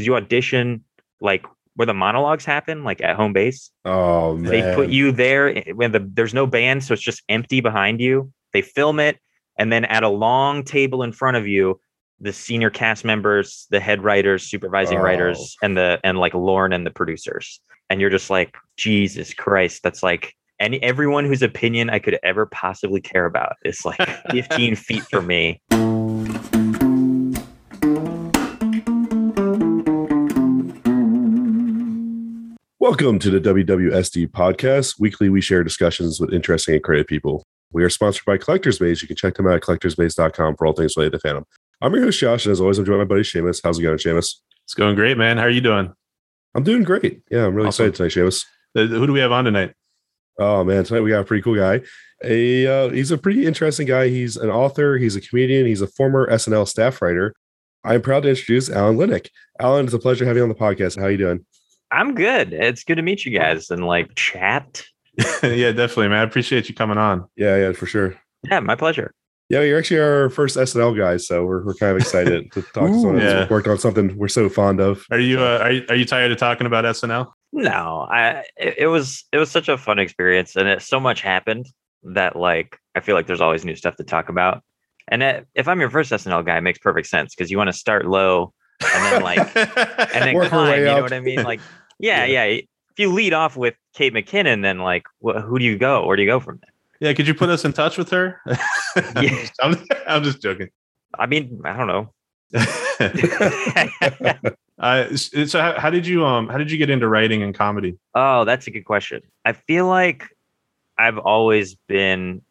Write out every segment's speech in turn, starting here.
because you audition like where the monologues happen, like at home base. Oh man. They put you there eh, when the there's no band, so it's just empty behind you. They film it, and then at a long table in front of you, the senior cast members, the head writers, supervising Oh. writers, and the and like Lorne and the producers. And you're just like, Jesus Christ, that's like any everyone whose opinion I could ever possibly care about is like 15 feet from me. Welcome to the WWSD podcast. Weekly, we share discussions with interesting and creative people. We are sponsored by Collectors Base. You can check them out at collectorsbase.com for all things related to Phantom. I'm your host, Josh, and as always, I'm joined by my buddy Seamus. How's it going, Seamus? It's going great, man. How are you doing? I'm doing great. Yeah, I'm really Awesome. excited tonight, Seamus. Uh, Who do we have on tonight? Oh man, tonight we got a pretty cool guy. A uh, he's a pretty interesting guy. He's an author. He's a comedian. He's a former SNL staff writer. I'm proud to introduce Alan Linic. Alan, it's a pleasure having you on the podcast. How are you doing? I'm good. It's good to meet you guys and like chat. yeah, definitely, man. I appreciate you coming on. Yeah, yeah, for sure. Yeah, my pleasure. Yeah, you're actually our first SNL guy, so we're, we're kind of excited to talk to Ooh. someone that's Yeah. worked on something we're so fond of. Are you uh, are you, are you tired of talking about SNL? No, I it, it was it was such a fun experience and it so much happened that like I feel like there's always new stuff to talk about. And it, if I'm your first SNL guy, it makes perfect sense because you want to start low and then like and then Work climb. You know what I mean? Like yeah, yeah. If you lead off with Kate McKinnon, then like wh- who do you go? Where do you go from there? yeah, could you put us in touch with her? Yeah. I'm, I'm just joking. I mean, I don't know. uh, so how, how did you um how did you get into writing and comedy? Oh, that's a good question. I feel like I've always been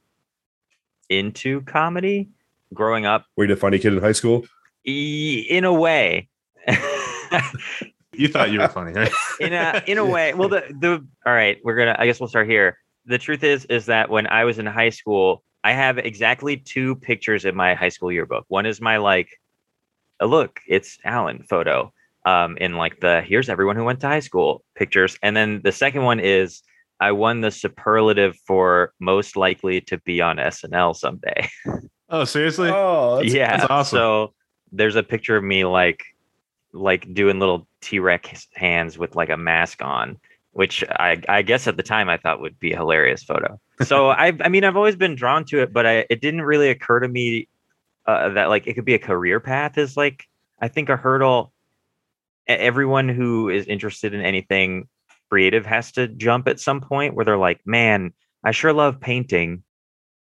into comedy growing up Were you the funny kid in high school? e- in a way. You thought you were funny, right? in a in a way. Well, the the all right, we're gonna. I guess we'll start here. The truth is, is that when I was in high school, I have exactly two pictures in my high school yearbook. One is my like, a look, it's Alan photo. Um, in like the here's everyone who went to high school pictures, and then the second one is I won the superlative for most likely to be on SNL someday. Oh, seriously? Oh, yeah, that's awesome. So there's a picture of me like like doing little T-Rex hands with like a mask on, which I I guess at the time I thought would be a hilarious photo. So I I mean I've always been drawn to it, but I it didn't really occur to me uh, that like it could be a career path is like I think a hurdle everyone who is interested in anything creative has to jump at some point where they're like, "Man, I sure love painting."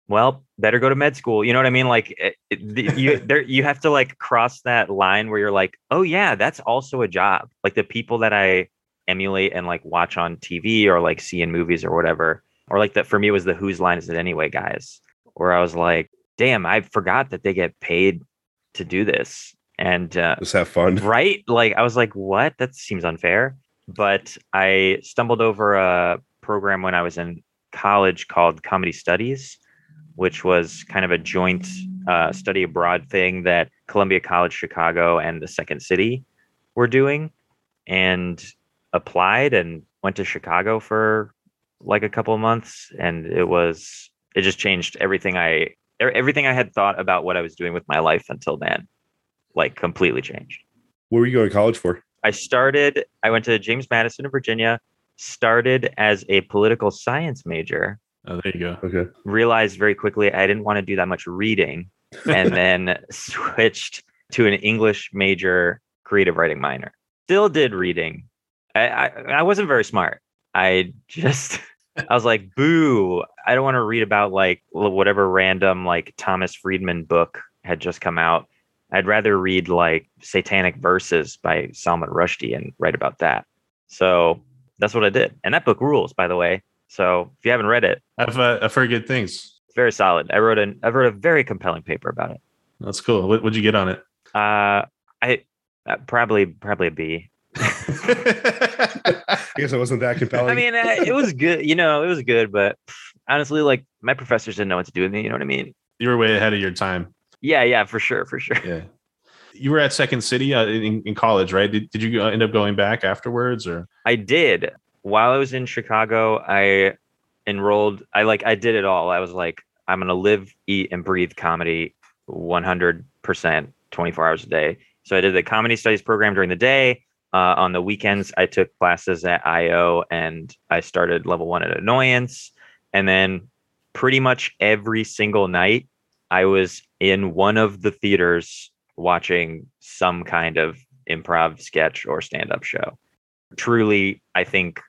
Well better go to med school you know what i mean? Like it, it- you there you have to like cross that line where you're like oh yeah that's also a job. Like the people that i emulate and like watch on tv or like see in movies or whatever or like that for me was the whose line is it anyway guys? Where i was like damn i forgot that they get paid to do this. And uh, just have fun. right? Like i was like what? That seems unfair. But i stumbled over a program when i was in college called comedy studies which was kind of a joint uh, study abroad thing that columbia college chicago and the second city were doing and applied and went to chicago for like a couple of months and it was it just changed everything I everything i had thought about what i was doing with my life until then like completely changed What were you going to college for? I started, I went to James Madison in Virginia, started as a political science major, Oh, there you go. Okay. realized very quickly I didn't want to do that much reading, and then switched to an English major, creative writing minor. Still did reading. I, I, I wasn't very smart. I just, I was like, boo, I don't want to read about like whatever random like Thomas Friedman book had just come out. I'd rather read like Satanic Verses by Salman Rushdie and write about that. So that's what I did. And that book rules, by the way. So if you haven't read it, I've uh, I've heard good things. it's very solid. I wrote an I wrote a very compelling paper about it. That's cool. What, what'd you get on it? Uh, I uh, probably probably a B. I guess it wasn't that compelling. I mean, uh, it was good. You know, it was good, but honestly, like my professors didn't know what to do with me. You know what I mean? you were way ahead of your time. Yeah, yeah, for sure, for sure. Yeah. You were at Second City uh, in, in college, right? Did, did you end up going back afterwards, or I did. While I was in Chicago, I enrolled. I like I did it all. I was like, I'm gonna live, eat, and breathe comedy 100 percent, 24 hours a day. So I did the comedy studies program during the day. Uh, on the weekends, I took classes at IO and I started level one at Annoyance. And then pretty much every single night, I was in one of the theaters watching some kind of improv sketch or stand up show. Truly, I think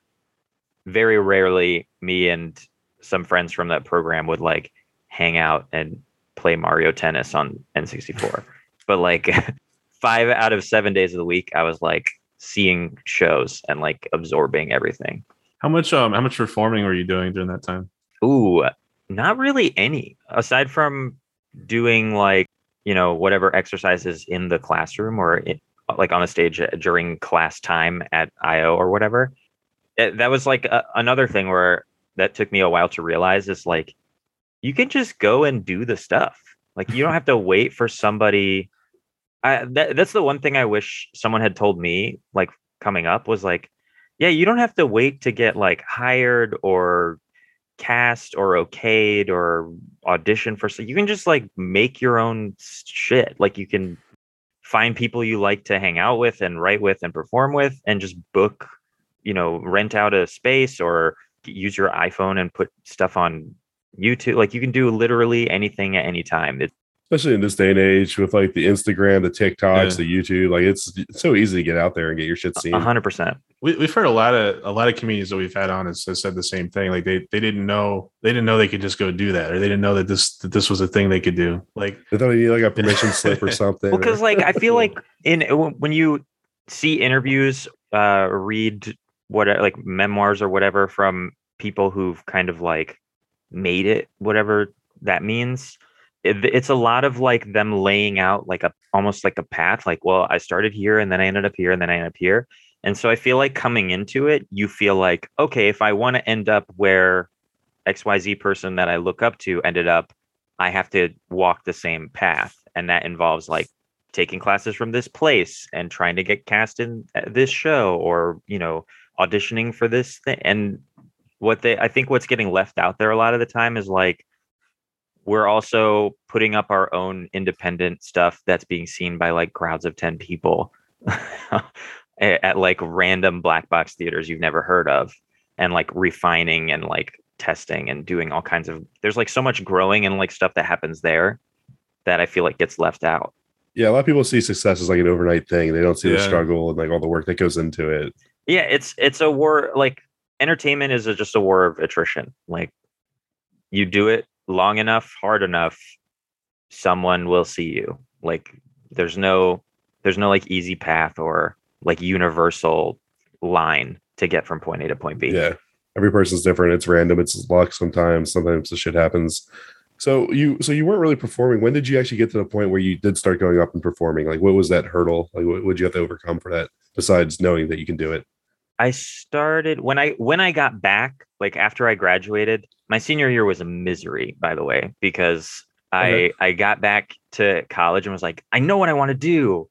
very rarely me and some friends from that program would like hang out and play Mario Tennis on N64. but like five out of seven days of the week, I was like seeing shows and like absorbing everything. How much um how much performing were you doing during that time? Ooh, not really any aside from doing like you know whatever exercises in the classroom or it, like on a stage during class time at IO or whatever. It, that was like a, another thing where that took me a while to realize is like you can just go and do the stuff. Like you don't have to wait for somebody. I, that, that's the one thing I wish someone had told me like coming up was like, yeah, you don't have to wait to get like hired or cast or okayed or audition for so you can just like make your own shit like you can find people you like to hang out with and write with and perform with and just book you know rent out a space or use your iphone and put stuff on youtube like you can do literally anything at any time it, especially in this day and age with like the Instagram, the TikToks, the YouTube. Like it's, it's so easy to get out there and get your shit seen. hundred percent. We, we've heard a lot of a lot of comedians that we've had on has, has said the same thing. Like they they didn't know they didn't know they could just go do that, or they didn't know that this that this was a thing they could do. Like they thought you need like a permission slip or something. Well, because like I feel like in when you see interviews, uh, read what like memoirs or whatever from people who've kind of like made it, whatever that means. It, it's a lot of like them laying out like a almost like a path like well i started here and then i ended up here and then i ended up here. And so i feel like coming into it you feel like okay if i want to end up where xyz person that i look up to ended up i have to walk the same path. And that involves like taking classes from this place and trying to get cast in uh, this show or you know auditioning for this thing and what they i think what's getting left out there a lot of the time is like we're also putting up our own independent stuff that's being seen by like crowds of 10 people at like random black box theaters you've never heard of and like refining and like testing and doing all kinds of there's like so much growing and like stuff that happens there that I feel like gets left out. Yeah, a lot of people see success as like an overnight thing. They don't see yeah. the struggle and like all the work that goes into it. Yeah, it's it's a war like entertainment is a, just a war of attrition. Like you do it long enough, hard enough, someone will see you. Like there's no there's no like easy path or like universal line to get from point A to point B. Yeah. Every person's different. It's random. It's luck sometimes. Sometimes the shit happens. So you so you weren't really performing. When did you actually get to the point where you did start going up and performing? Like what was that hurdle? Like what would you have to overcome for that besides knowing that you can do it? I started when I when I got back, like after I graduated, my senior year was a misery, by the way, because okay. I I got back to college and was like, I know what I want to do.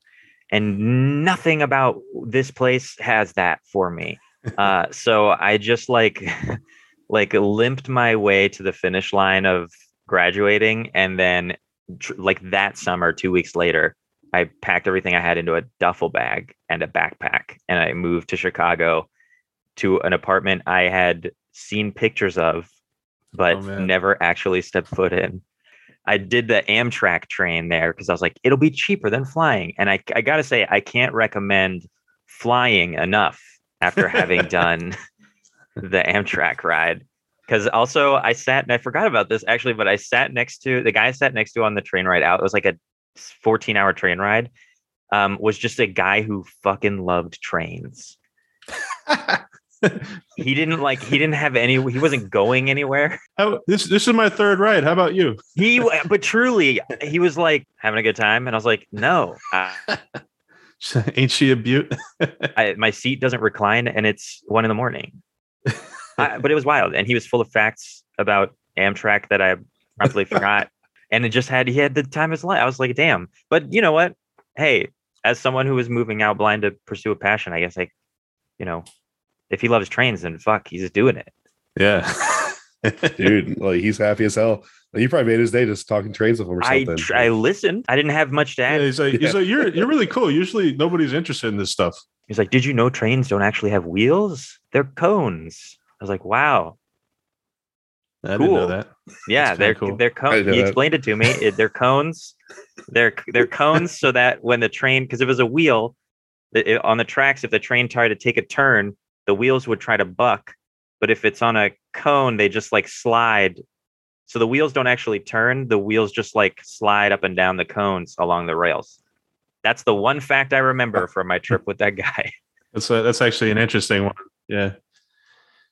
And nothing about this place has that for me. uh, so I just like like limped my way to the finish line of graduating and then tr- like that summer 2 weeks later I packed everything I had into a duffel bag and a backpack, and I moved to Chicago to an apartment I had seen pictures of, but oh, never actually stepped foot in. I did the Amtrak train there because I was like, it'll be cheaper than flying. And I, I got to say, I can't recommend flying enough after having done the Amtrak ride. Because also, I sat and I forgot about this actually, but I sat next to the guy I sat next to on the train ride out. It was like a 14 hour train ride um, was just a guy who fucking loved trains. he didn't like he didn't have any he wasn't going anywhere. How, this this is my third ride. How about you? He but truly he was like having a good time and i was like no ain't she a beaut I, my seat doesn't recline and it's one in the morning. I, but it was wild and he was full of facts about amtrak that i promptly forgot and it just had he had the time of his life. I was like, damn. But you know what? Hey, as someone who was moving out blind to pursue a passion, I guess like, you know, if he loves trains, then fuck, he's just doing it. Yeah. Dude, like he's happy as hell. Like, you probably made his day just talking trains with him or something. I, I listened. I didn't have much to add. Yeah, he's like, yeah. he's like, you're you're really cool. Usually nobody's interested in this stuff. He's like, "Did you know trains don't actually have wheels? They're cones." I was like, "Wow, I didn't know Cool. that. yeah, That's they're cool. they're cones." didn't He that. explained it to me. It, they're cones. They're they're cones so that when the train, because it was a wheel, the- it- on the tracks, if the train tried to take a turn, the wheels would try to buck. But if it's on a cone, they just like slide. So the wheels don't actually turn. The wheels just like slide up and down the cones along the rails. That's the one fact I remember from my trip with that guy. That's a, that's actually an interesting one. Yeah.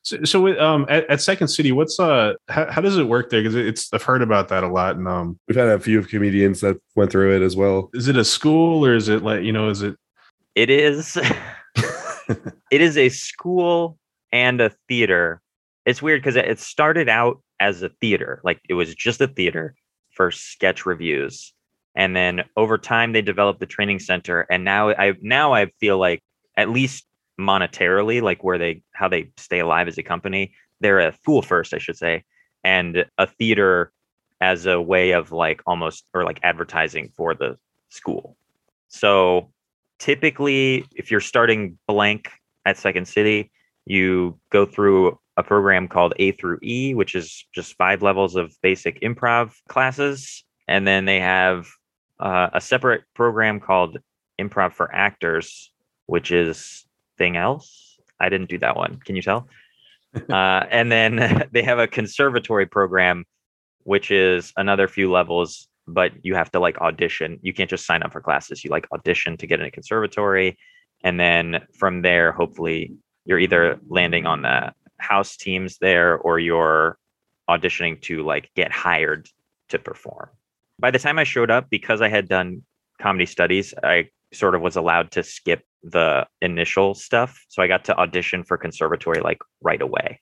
So, so um, at, at Second City, what's uh, how, how does it work there? Because it's I've heard about that a lot. And um, We've had a few comedians that went through it as well. is it a school or is it like you know is it? It is it is a school and a theater. It's weird because it it started out as a theater, like it was just a theater for sketch reviews, and then over time they developed the training center, and now I now I feel like at least monetarily, like where they how they stay alive as a company, they're a fool first, I should say, and a theater as a way of like almost or like advertising for the school. So typically if you're starting blank at second city you go through a program called a through e which is just five levels of basic improv classes and then they have uh, a separate program called improv for actors which is thing else i didn't do that one can you tell uh, and then they have a conservatory program which is another few levels but you have to like audition. You can't just sign up for classes. You like audition to get in a conservatory. And then from there, hopefully you're either landing on the house teams there or you're auditioning to like get hired to perform. By the time I showed up, because I had done comedy studies, I sort of was allowed to skip the initial stuff. So I got to audition for conservatory like right away,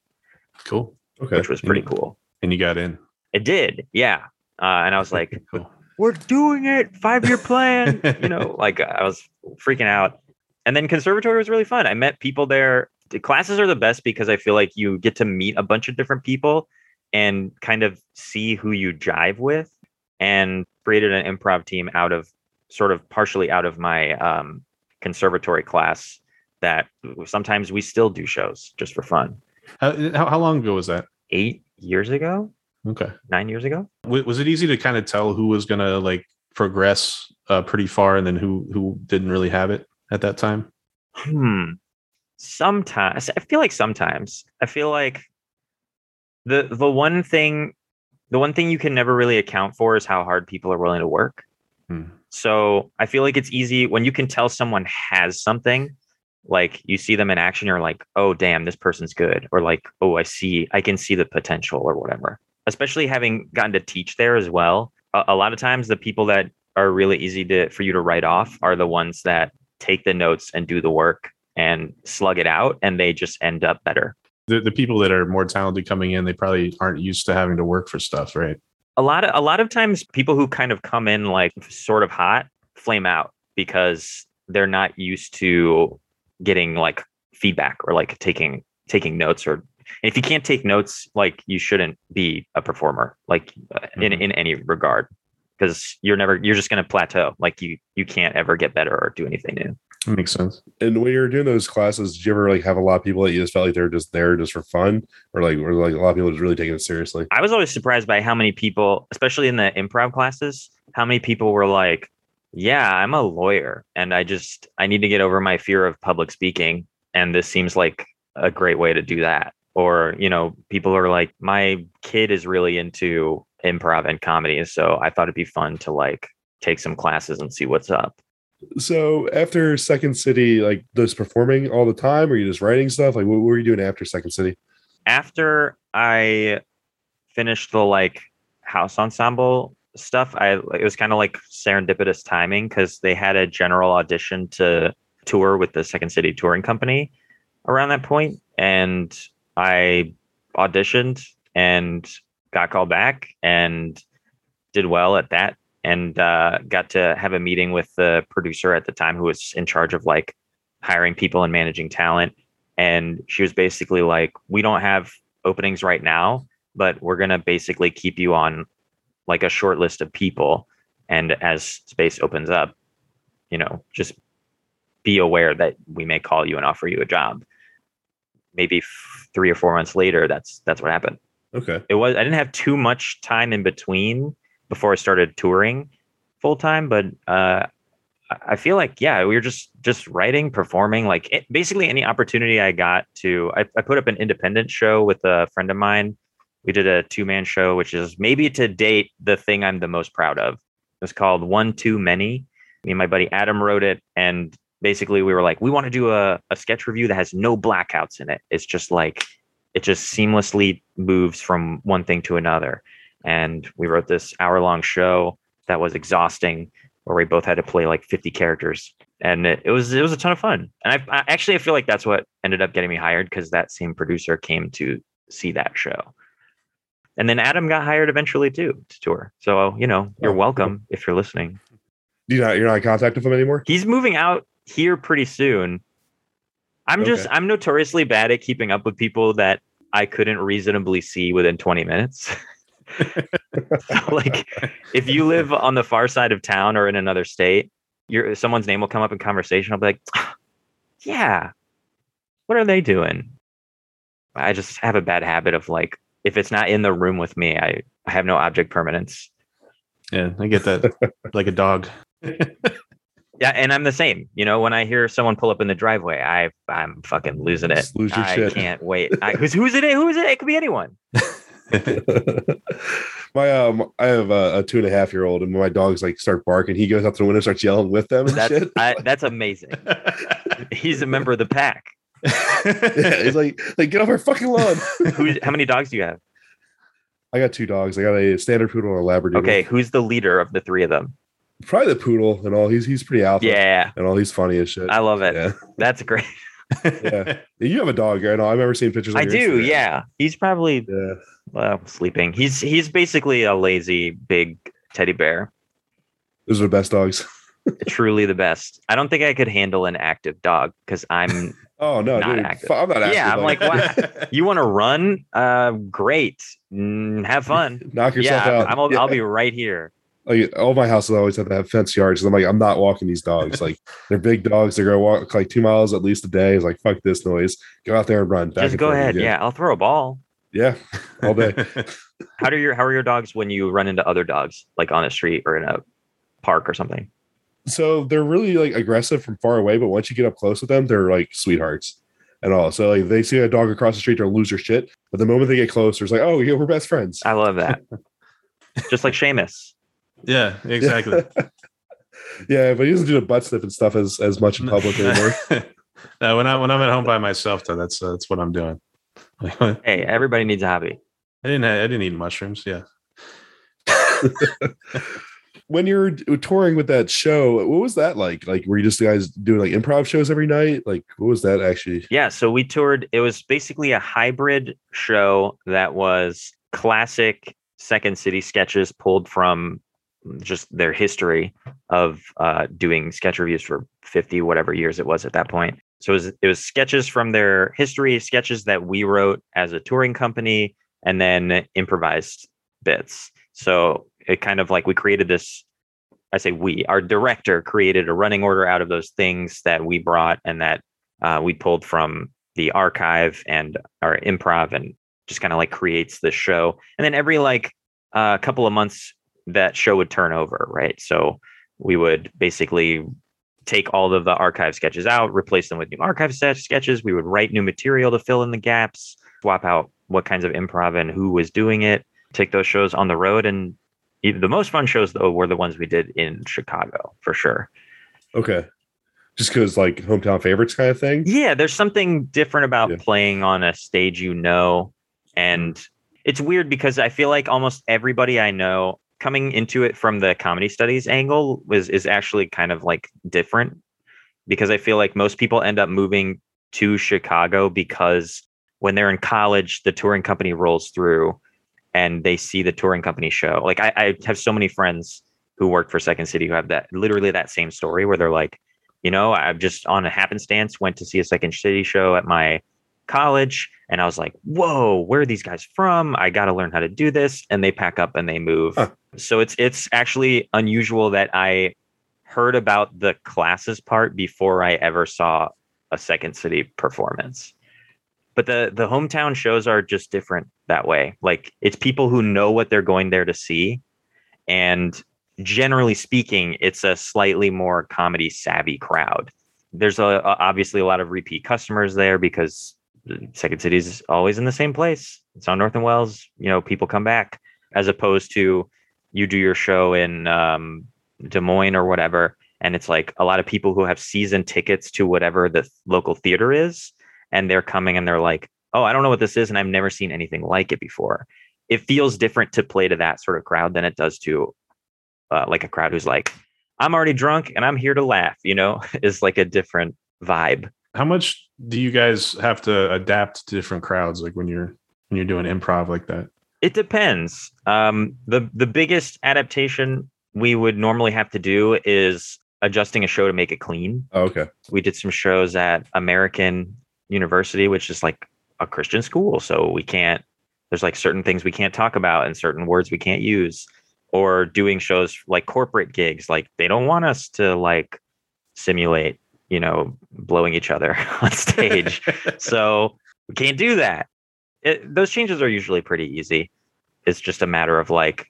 Cool. Okay. which was pretty cool. And you got in. It did. Yeah. Uh, and I was like, cool. we're doing it five year plan you know like i was freaking out and then conservatory was really fun i met people there the classes are the best because i feel like you get to meet a bunch of different people and kind of see who you jive with and created an improv team out of sort of partially out of my um, conservatory class that sometimes we still do shows just for fun How, how how long ago was that? eight years ago Okay. nine years ago W- was it easy to kind of tell who was gonna like progress uh, pretty far and then who who didn't really have it at that time? Hmm. Sometimes I feel like sometimes I feel like the the one thing the one thing you can never really account for is how hard people are willing to work. Hmm. So I feel like it's easy when you can tell someone has something, like you see them in action, you're like, oh damn, this person's good, or like, oh, I see, I can see the potential, or whatever. Especially having gotten to teach there as well. A, a lot of times, the people that are really easy to for you to write off are the ones that take the notes and do the work and slug it out, and they just end up better. The the people that are more talented coming in, they probably aren't used to having to work for stuff, right? A lot of a lot of times people who kind of come in like sort of hot flame out because they're not used to getting like feedback or like taking taking notes or if you can't take notes like you shouldn't be a performer like uh, in in any regard because you're never you're just going to plateau like you you can't ever get better or do anything new That makes sense. And when you were doing those classes, did you ever like have a lot of people that you just felt like they were just there just for fun, or like were like a lot of people just really taking it seriously? I was always surprised by how many people, especially in the improv classes, how many people were like, "Yeah, I'm a lawyer and I just I need to get over my fear of public speaking and this seems like a great way to do that." Or, you know, people are like, "My kid is really into improv and comedy, so I thought it'd be fun to like take some classes and see what's up." So after Second City, like just performing all the time, or you just writing stuff? Like what, what were you doing after Second City? after I finished the like house ensemble stuff, I it was kind of like serendipitous timing because they had a general audition to tour with the Second City Touring Company around that point, and I auditioned and got called back and did well at that and uh, got to have a meeting with the producer at the time who was in charge of like hiring people and managing talent and she was basically like we don't have openings right now but we're going to basically keep you on like a short list of people and as space opens up you know just be aware that we may call you and offer you a job. Maybe f- three or four months later, that's that's what happened. Okay. It was I didn't have too much time in between before I started touring full time, but uh, I- feel like yeah, we were just just writing, performing, like it, basically any opportunity I got to. I, I put up an independent show with a friend of mine. We did a two man show, which is maybe to date the thing I'm the most proud of. It's called One Too Many. Me and my buddy Adam wrote it, and basically we were like, we want to do a, a sketch review that has no blackouts in it. It's just like it just seamlessly moves from one thing to another. And we wrote this hour long show that was exhausting, where we both had to play like 50 characters, and it, it was it was a ton of fun. And I, I actually I feel like that's what ended up getting me hired because that same producer came to see that show. And then Adam got hired eventually too to tour. So you know you're Oh, welcome if you're listening. You not you're not in contact with him anymore? He's moving out here pretty soon. I'm just I'm notoriously bad at keeping up with people that I couldn't reasonably see within 20 minutes. So, like if you live on the far side of town or in another state, your someone's name will come up in conversation. I'll be like, yeah, what are they doing? I just have a bad habit of like if it's not in the room with me, I, I have no object permanence. Yeah, I get that. like a dog. Yeah, and I'm the same. You know, when I hear someone pull up in the driveway, I I'm fucking losing it. Just lose your I shit. can't wait. I, who's who's it? Who is it? It could be anyone. my um, I have a, a two and a half year old, and when my dogs like start barking, he goes out to the window, starts yelling with them and That's shit. I, that's amazing. He's a member of the pack. yeah, he's like, like get off our fucking lawn. Who? How many dogs do you have? I got two dogs. I got a standard poodle and a Labrador. Okay, who's the leader of the three of them? probably the poodle and all. He's he's pretty alpha. Yeah, and all. He's funny as shit. I love it. yeah, That's great. yeah. You have a dog, right? No, I've never seen pictures. I do. Instagram. Yeah, he's probably Yeah. well sleeping. He's he's basically a lazy big teddy bear. Those are the best dogs. Truly the best. I don't think I could handle an active dog because I'm. Oh no, Not dude. active. I'm not active. Yeah, I'm like, wow. You want to run? Uh, great. Mm, have fun. Knock yourself yeah, out. I'm, I'll, Yeah. I'll be right here. Like all my houses always have to have fenced yards. So I'm like, I'm not walking these dogs. Like they're big dogs. They're gonna walk like two miles at least a day. It's like fuck this noise. Go out there and run. back Just go ahead. again. Yeah, I'll throw a ball. yeah, all day. How do your how are your dogs when you run into other dogs like on a street or in a park or something? so they're really like aggressive from far away, but once you get up close with them, they're like sweethearts and all. So like they see a dog across the street, they'll lose their shit. But the moment they get closer, it's like, oh yeah, we're best friends. I love that. Just like Seamus. Yeah, exactly. yeah, but he doesn't do the butt sniff and stuff as as much in public anymore. no, when I when I'm at home by myself, though, that's uh, that's what I'm doing. Hey, everybody needs a hobby. I didn't have, I didn't eat mushrooms. Yeah. when you're touring with that show, what was that like? Like, were you just guys doing like improv shows every night? Like, what was that actually? Yeah, so we toured. It was basically a hybrid show that was classic Second City sketches pulled from just their history of uh, doing sketch reviews for 50 whatever years it was at that point. So it was, it was sketches from their history, sketches that we wrote as a touring company, and then improvised bits. So it kind of like we created this. I say we, our director created a running order out of those things that we brought and that uh, we pulled from the archive and our improv and just kind of like creates this show and then every like a uh, couple of months that show would turn over right so we would basically take all of the archive sketches out replace them with new archive set sketches we would write new material to fill in the gaps swap out what kinds of improv and who was doing it take those shows on the road and even the most fun shows though were the ones we did in chicago for sure Okay, just because like hometown favorites kind of thing. Yeah, there's something different about Yeah. playing on a stage you know. And it's weird because I feel like almost everybody I know coming into it from the comedy studies angle was is actually kind of like different because I feel like most people end up moving to Chicago because when they're in college, the touring company rolls through and they see the touring company show. Like I, I have so many friends who work for Second City who have that literally that same story where they're like, you know, I've just on a happenstance went to see a Second City show at my college and I was like, whoa, where are these guys from? I got to learn how to do this. And they pack up and they move. Huh. So it's it's actually unusual that I heard about the classes part before I ever saw a Second City performance. But the the hometown shows are just different that way. Like it's people who know what they're going there to see, and generally speaking, it's a slightly more comedy savvy crowd. There's a, a obviously a lot of repeat customers there because Second City is always in the same place. It's on North and Wells. You know, people come back as opposed to you do your show in um, Des Moines or whatever, and it's like a lot of people who have season tickets to whatever the local theater is, and they're coming and they're like, "Oh, I don't know what this is, and I've never seen anything like it before." It feels different to play to that sort of crowd than it does to uh, like a crowd who's like, "I'm already drunk and I'm here to laugh." You know, is like a different vibe. How much do you guys have to adapt to different crowds, like when you're when you're doing improv like that? It depends. Um, the the biggest adaptation we would normally have to do is adjusting a show to make it clean. Oh, okay. We did some shows at American University, which is like a Christian school, so we can't. There's like certain things we can't talk about and certain words we can't use. Or doing shows like corporate gigs, like they don't want us to like simulate, you know, blowing each other on stage. so we can't do that. It, those changes are usually pretty easy. It's just a matter of like,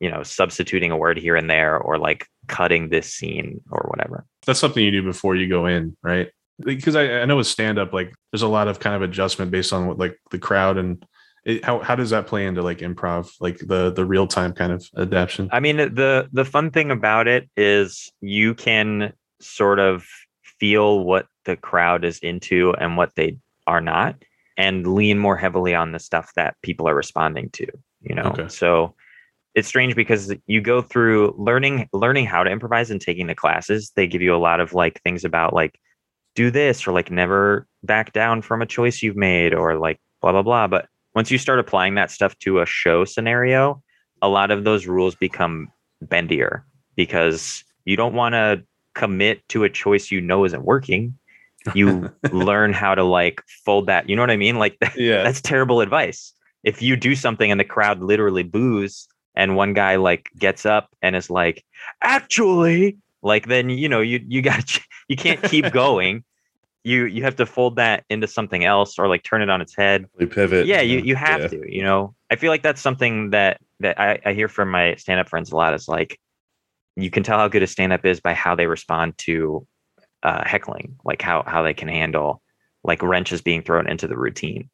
you know, substituting a word here and there or like cutting this scene or whatever. That's something you do before you go in, right? Because I, I know with stand up, like there's a lot of kind of adjustment based on what like the crowd and it, how how does that play into like improv, like the the real time kind of adaptation? I mean, the the fun thing about it is you can sort of feel what the crowd is into and what they are not and lean more heavily on the stuff that people are responding to you know? Okay. so it's strange because you go through learning learning how to improvise and taking the classes. They give you a lot of like things about like do this or like never back down from a choice you've made or like blah blah blah. But once you start applying that stuff to a show scenario a lot of those rules become bendier because you don't want to commit to a choice you know isn't working you learn how to like fold that you know what i mean like yeah, that's terrible advice. If you do something and the crowd literally boos and one guy like gets up and is like, actually, like then you know you you got you can't keep going. You you have to fold that into something else or like turn it on its head. We pivot. Yeah, you you have Yeah. to. You know, I feel like that's something that that I, I hear from my stand up friends a lot. Is like you can tell how good a stand up is by how they respond to uh, heckling, like how how they can handle like wrenches being thrown into the routine.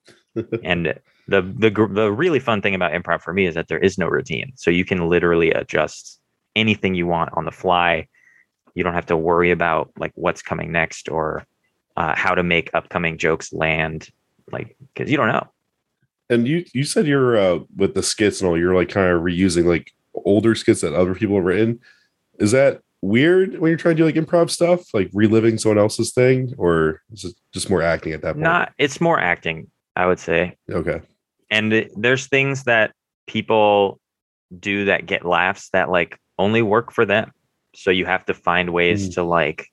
and the the the really fun thing about improv for me is that there is no routine, so you can literally adjust anything you want on the fly. You don't have to worry about like what's coming next or uh, how to make upcoming jokes land, like because you don't know. And you you said you're uh, with the skits and all. You're like kind of reusing like older skits that other people have written. Is that weird when you're trying to do like improv stuff, like reliving someone else's thing, or is it just more acting at that point? Not it's more acting, I would say. okay. and it- there's things that people do that get laughs that like only work for them so you have to find ways Mm. to like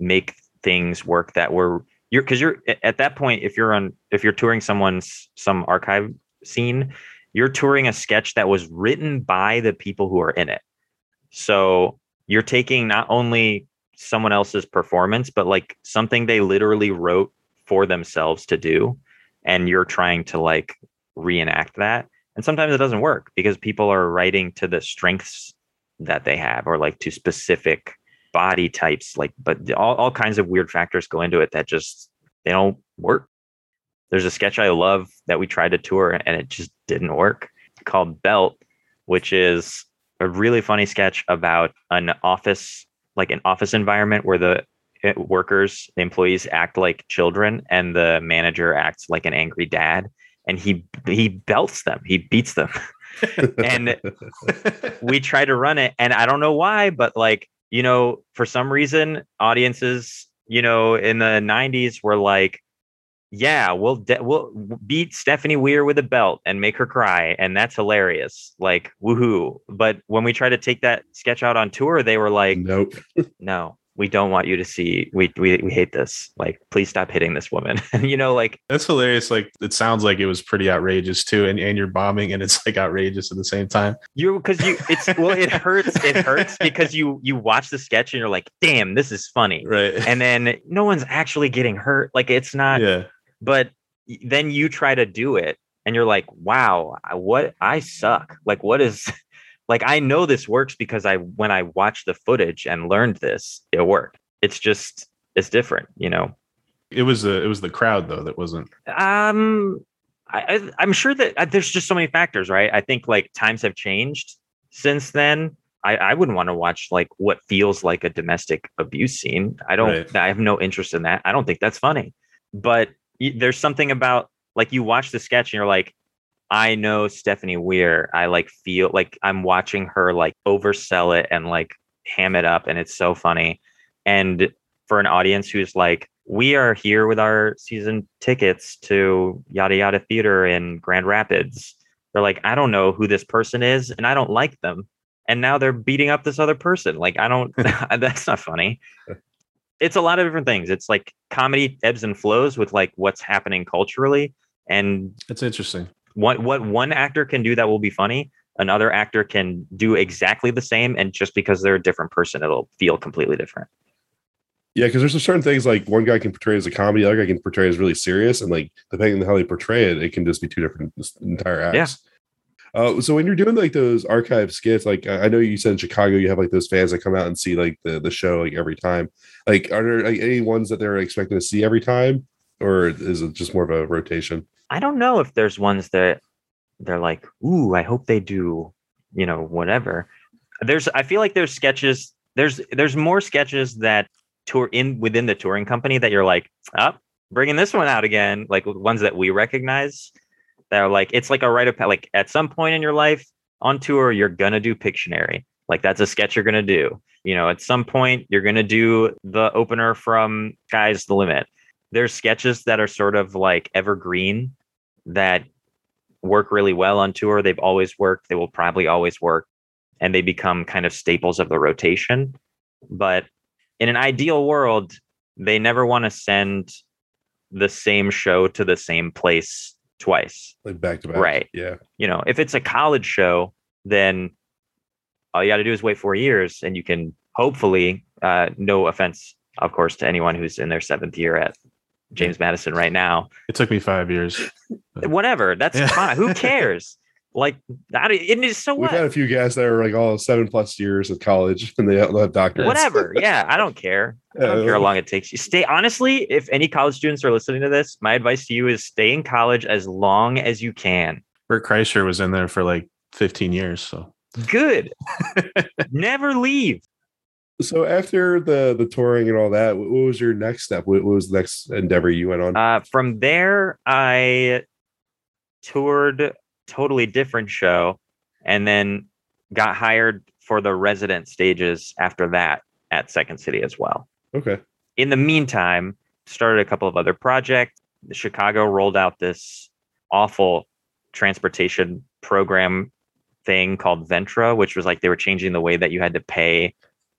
make things work that were you're because you're at that point if you're on if you're touring someone's some archive scene you're touring a sketch that was written by the people who are in it. So you're taking not only someone else's performance but like something they literally wrote for themselves to do and you're trying to like reenact that. And sometimes it doesn't work because people are writing to the strengths that they have or like to specific body types like but all, all kinds of weird factors go into it that just they don't work. There's a sketch i love that we tried to tour and it just didn't work called belt which is a really funny sketch about an office like an office environment where the uh, workers the employees act like children and the manager acts like an angry dad and he he belts them. He beats them. And we try to run it and i don't know why but like you know for some reason audiences you know in the 90s were like yeah we'll de- we'll beat stephnie weir with a belt and make her cry and that's hilarious like woohoo but when we try to take that sketch out on tour they were like nope. no we don't want you to see we we, we hate this like please stop hitting this woman and you know like That's hilarious. Like it sounds like it was pretty outrageous too, and, and you're bombing, and it's like outrageous at the same time. you because you it's well it hurts it hurts because you you watch the sketch and you're like damn this is funny Right. and then no one's actually getting hurt like it's not yeah. But then you try to do it and you're like wow what i suck like what is like i know this works because i when i watched the footage and learned this it worked it's just it's different you know It was the it was the crowd though that wasn't. um I, i'm sure that uh, there's just so many factors right i think like times have changed since then I, I wouldn't want to watch like what feels like a domestic abuse scene. I don't. Right. I have no interest in that. I don't think that's funny. But there's something about like you watch the sketch and you're like, I know Stephnie Weir. I like feel like I'm watching her like oversell it and like ham it up, and it's so funny. And for an audience who's like, we are here with our season tickets to yada yada theater in Grand Rapids. They're like, I don't know who this person is, and I don't like them. And now they're beating up this other person. Like, I don't. that's not funny. It's a lot of different things. It's like comedy ebbs and flows with like what's happening culturally, and It's interesting. what what one actor can do that will be funny another actor can do exactly the same and just because they're a different person it'll feel completely different Yeah, because there's certain things like one guy can portray as a comedy, the other guy can portray as really serious, and like depending on how they portray it, it can just be two different entire acts. Uh, so when you're doing like those archive skits, like I know you said in Chicago, you have like those fans that come out and see like the the show like every time. Like, are there like any ones that they're expecting to see every time, or is it just more of a rotation? i don't know if there's ones that they're like ooh i hope they do you know whatever there's i feel like there's sketches there's there's more sketches that tour in within the touring company that you're like up oh, bringing this one out again like ones that we recognize that are like it's like a rite of like at some point in your life on tour you're gonna do pictionary. Like that's a sketch you're gonna do. You know at some point you're gonna do the opener from sky's the limit. There's sketches that are sort of like evergreen that work really well on tour. They've always worked. They will probably always work and they become kind of staples of the rotation. But in an ideal world they never want to send the same show to the same place twice Like back to back, Right. Yeah, you know, if it's a college show, then all you got to do is wait four years, and you can hopefully, uh, no offense, of course, to anyone who's in their seventh year at James Madison right now, It took me five years. whatever, that's Yeah. fine. Who cares? Like that, it is so we've what? had a few guys that are like all seven plus years at college, and they all have doctors. Whatever. Yeah, I don't care. I don't care how long it takes you. Stay honestly, if any college students are listening to this, my advice to you is stay in college as long as you can. Bert Kreischer was in there for like 15 years. So Good. Never leave. So after the the touring and all that, what what was your next step? What what was the next endeavor you went on? Uh, from there, I toured totally different show, and then got hired for the resident stages after that at Second City as well. okay. In the meantime, started a couple of other projects. Chicago rolled out this awful transportation program thing called Ventra, which was like they were changing the way that you had to pay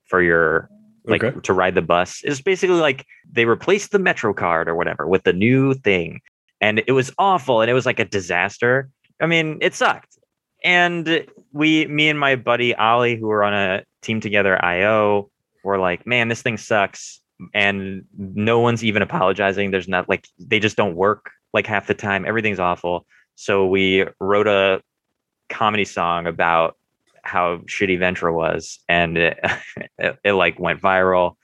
for your like okay. to ride the bus. It's basically like they replaced the Metro card or whatever with the new thing. And it was awful and it was like a disaster. I mean, it sucked. And we, me and my buddy Ollie, who were on a team together, IO, were like, man, this thing sucks. And no one's even apologizing. There's not like, they just don't work like half the time. Everything's awful. So we wrote a comedy song about how shitty Ventra was. And it, it, it like went viral.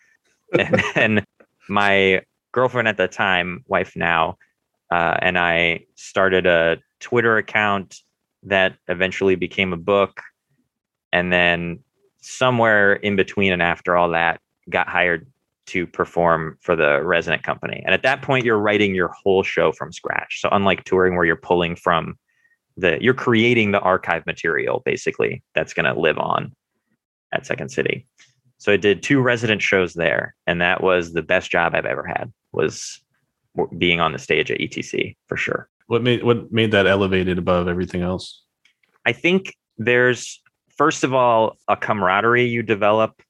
And then my girlfriend at the time, wife now, uh, and I started a Twitter account that eventually became a book. And then somewhere in between and after all that, got hired to perform for the resident company. And at that point, you're writing your whole show from scratch. So unlike touring where you're pulling from the, you're creating the archive material basically that's going to live on at Second City. So I did two resident shows there, and that was the best job I've ever had. Was being on the stage at ETC for sure. What made what made that elevated above everything else? I think there's first of all a camaraderie you develop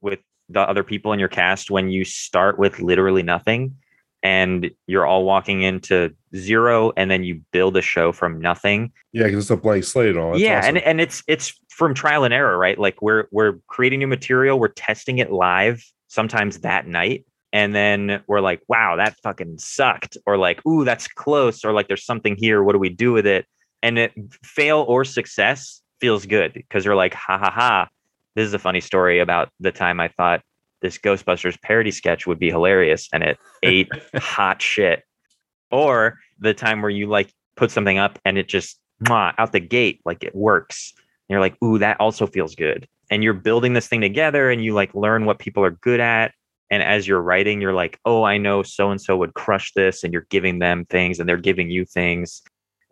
with the other people in your cast when you start with literally nothing and you're all walking into zero and then you build a show from nothing Yeah, because it's a blank slate and all. That's yeah awesome. and, and it's it's from trial and error right like we're we're creating new material we're testing it live sometimes that night and then we're like wow that fucking sucked or like ooh that's close or like there's something here what do we do with it? And it fail or success feels good because you're like ha ha ha this is a funny story about the time i thought this ghostbusters parody sketch would be hilarious and it ate hot shit. Or the time where you like put something up and it just mwah, out the gate like it works. And you're like ooh that also feels good. And you're building this thing together and you like learn what people are good at and as you're writing you're like oh i know so and so would crush this and you're giving them things and they're giving you things.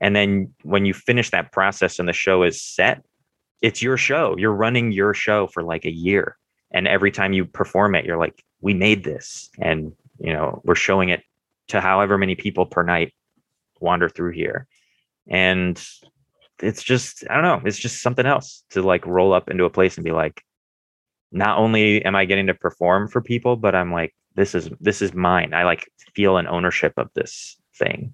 And then when you finish that process and the show is set it's your show. You're running your show for like a year. And every time you perform it you're like we made this. And you know we're showing it to however many people per night wander through here. And it's just i don't know it's just something else to like roll up into a place and be like not only am i getting to perform for people but i'm like this is this is mine i like feel an ownership of this thing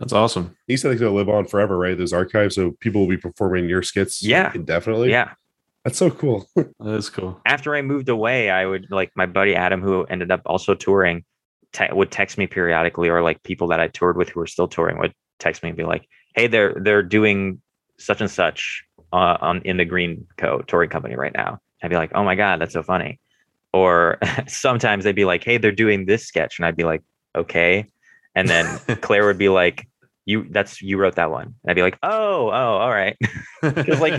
That's awesome. he said they're live on forever, right? Those archives, so people will be performing your skits, Yeah. indefinitely. yeah that's so cool. That's cool. after I moved away, I would like my buddy Adam, who ended up also touring, te- would text me periodically, or like people that I toured with who were still touring would text me and be like, "Hey, they're they're doing such and such uh, on in the Green Co. touring company right now." I'd be like, "Oh my god, that's so funny." Or sometimes they'd be like, "Hey, they're doing this sketch," and I'd be like, "Okay," and then Claire would be like, "You that's you wrote that one." And I'd be like, "Oh, oh, all right." Because like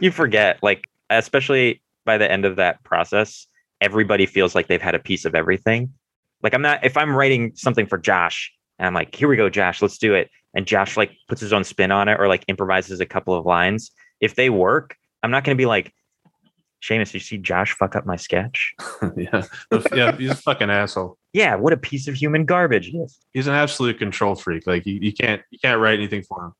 you forget like especially by the end of that process everybody feels like they've had a piece of everything like i'm not if i'm writing something for josh and i'm like here we go josh let's do it and josh like puts his own spin on it or like improvises a couple of lines if they work i'm not going to be like Seamus, you see Josh fuck up my sketch? yeah. Yeah. He's a fucking asshole. Yeah, what a piece of human garbage he is. He's an absolute control freak. Like you, you can't you can't write anything for him.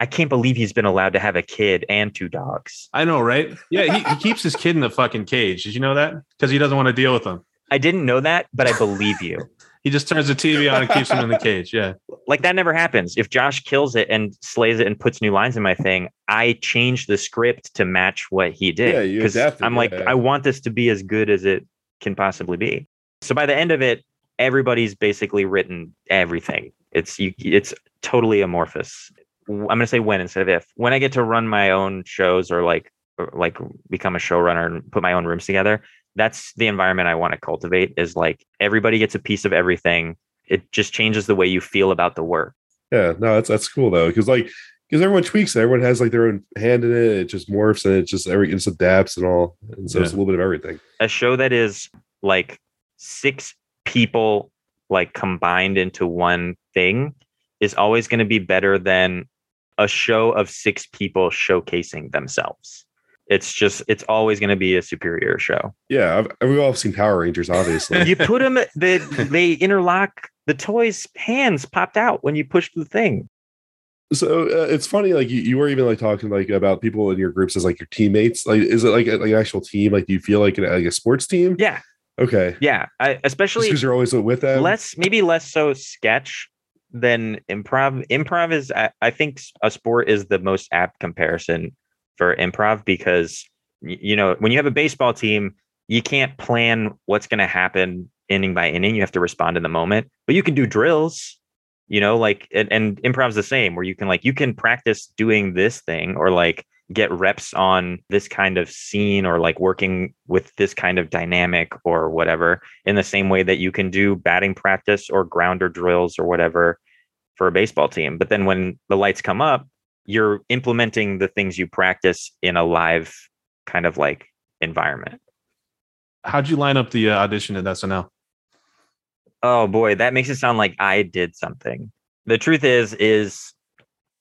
I can't believe he's been allowed to have a kid and two dogs. I know, right? Yeah, he, he keeps his kid in the fucking cage. Did you know that? Because he doesn't want to deal with them. I didn't know that, but I believe you. He just turns the TV on and keeps him in the cage. Yeah. like that never happens. If Josh kills it and slays it and puts new lines in my thing, I change the script to match what he did. Yeah, you 'Cause I'm like, yeah. I want this to be as good as it can possibly be. So by the end of it, everybody's basically written everything. It's you. It's totally amorphous. I'm gonna say when instead of if. When I get to run my own shows or like or like become a showrunner and put my own rooms together, that's the environment I want to cultivate. Is like everybody gets a piece of everything. It just changes the way you feel about the work. Yeah, no, that's that's cool though, because like because everyone tweaks it, everyone has like their own hand in it. It just morphs and it just every it just adapts and all, and so it's a little bit of everything. a show that is like six people like combined into one thing is always going to be better than a show of six people showcasing themselves. It's just it's always going to be a superior show. Yeah, I've, we've all seen Power Rangers, obviously. You put them they they interlock the toys hands popped out when you pushed the thing. so uh, it's funny, like you, you were even like talking like about people in your groups as like your teammates. Like, is it like a, like an actual team? Like, do you feel like an, like a sports team? Yeah. Okay. Yeah, I, especially because you're always with them. less maybe less so sketch than improv improv is I, I think a sport is the most apt comparison for improv because you know when you have a baseball team you can't plan what's going to happen inning by inning you have to respond in the moment but you can do drills you know like and, and improv's the same where you can like you can practice doing this thing or like get reps on this kind of scene or like working with this kind of dynamic or whatever in the same way that you can do batting practice or grounder drills or whatever for a baseball team. But then when the lights come up, you're implementing the things you practice in a live kind of like environment. How'd you line up the uh, audition at SNL? Oh boy, that makes it sound like I did something. The truth is is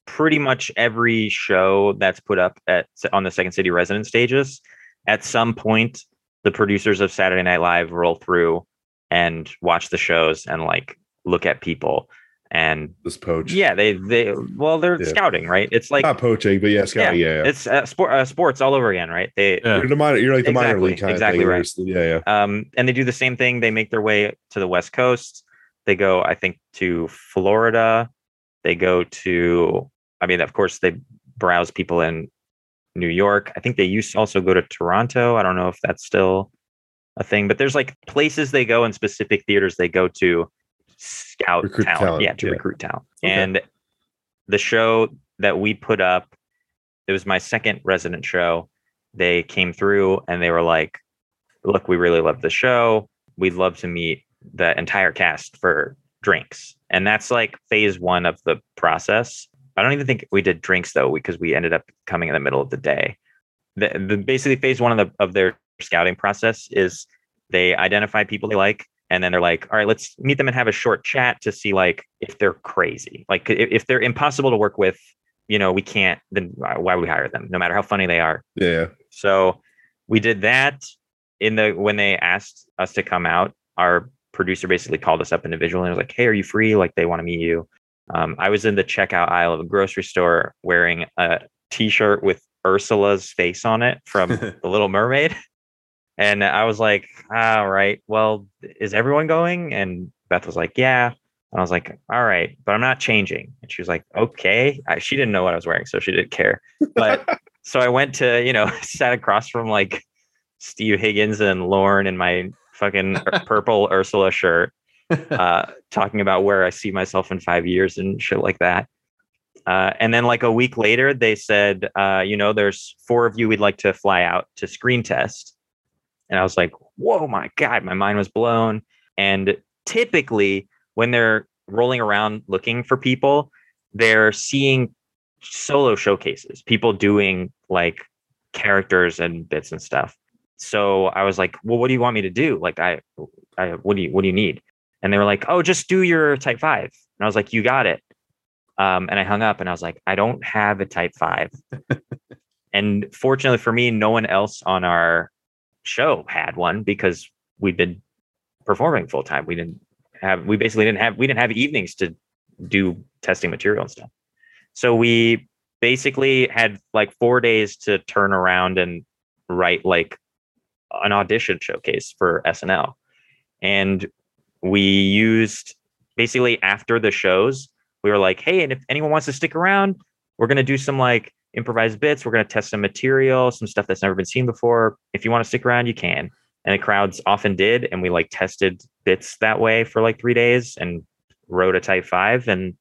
pretty much every show that's put up at on the Second City resident stages at some point the producers of Saturday Night Live roll through and watch the shows and like look at people. And This poach. yeah, they they well they're Yeah. scouting, right? It's like Not poaching, but yeah, scouting. Yeah, yeah. it's uh, sport uh, sports all over again, right? They Yeah. You're, the minor, you're like the minor Exactly, league kind exactly of thing. right. Yeah, yeah. um and they do the same thing. They make their way to the West Coast. They go, I think, to Florida. They go to, I mean, of course, they browse people in New York. I think they used to also go to Toronto. I don't know if that's still a thing, but there's like places they go and specific theaters they go to scout Recruit talent. talent, Yeah, to yeah. recruit talent. Okay. And the show that we put up, it was my second resident show. They came through and they were like, look, we really love the show. We'd love to meet the entire cast for drinks. And that's like phase one of the process. I don't even think we did drinks though, because we ended up coming in the middle of the day. The, the basically phase one of the of their scouting process is they identify people they like, and then they're like, all right, let's meet them and have a short chat to see like if they're crazy. Like if, they're impossible to work with, you know, we can't. Then why would we hire them? No matter how funny they are, Yeah, yeah. so we did that in the when they asked us to come out, our producer basically called us up individually and was like, Hey, are you free? Like they want to meet you. Um, I was in the checkout aisle of a grocery store wearing a t-shirt with Ursula's face on it from The Little Mermaid. And I was like, all right, well, is everyone going? And Beth was like, yeah. And I was like, all right, but I'm not changing. And she was like, okay. I, she didn't know what I was wearing, so she didn't care. But so I went to, you know, sat across from like Steve Higgins and Lorne in my fucking purple Ursula shirt, uh, talking about where I see myself in five years and shit like that. Uh, and then like a week later, they said, uh, you know, there's four of you we'd like to fly out to screen test. And I was like, whoa, my God, my mind was blown. And typically, when they're rolling around looking for people, they're seeing solo showcases, people doing like characters and bits and stuff. So I was like, well, what do you want me to do? Like, I, I, what do you, what do you need? And they were like, oh, just do your type five. And I was like, you got it. Um, and I hung up and I was like, I don't have a type five. and fortunately for me, no one else on our show had one because we'd been performing full time. We didn't have, we basically didn't have, we didn't have evenings to do testing material and stuff. So we basically had like four days to turn around and write like an audition showcase for SNL. And we used basically after the shows, we were like, hey, and if anyone wants to stick around, we're going to do some like improvised bits. We're going to test some material, some stuff that's never been seen before. If you want to stick around, you can. And the crowds often did. And we like tested bits that way for like three days and wrote a type five and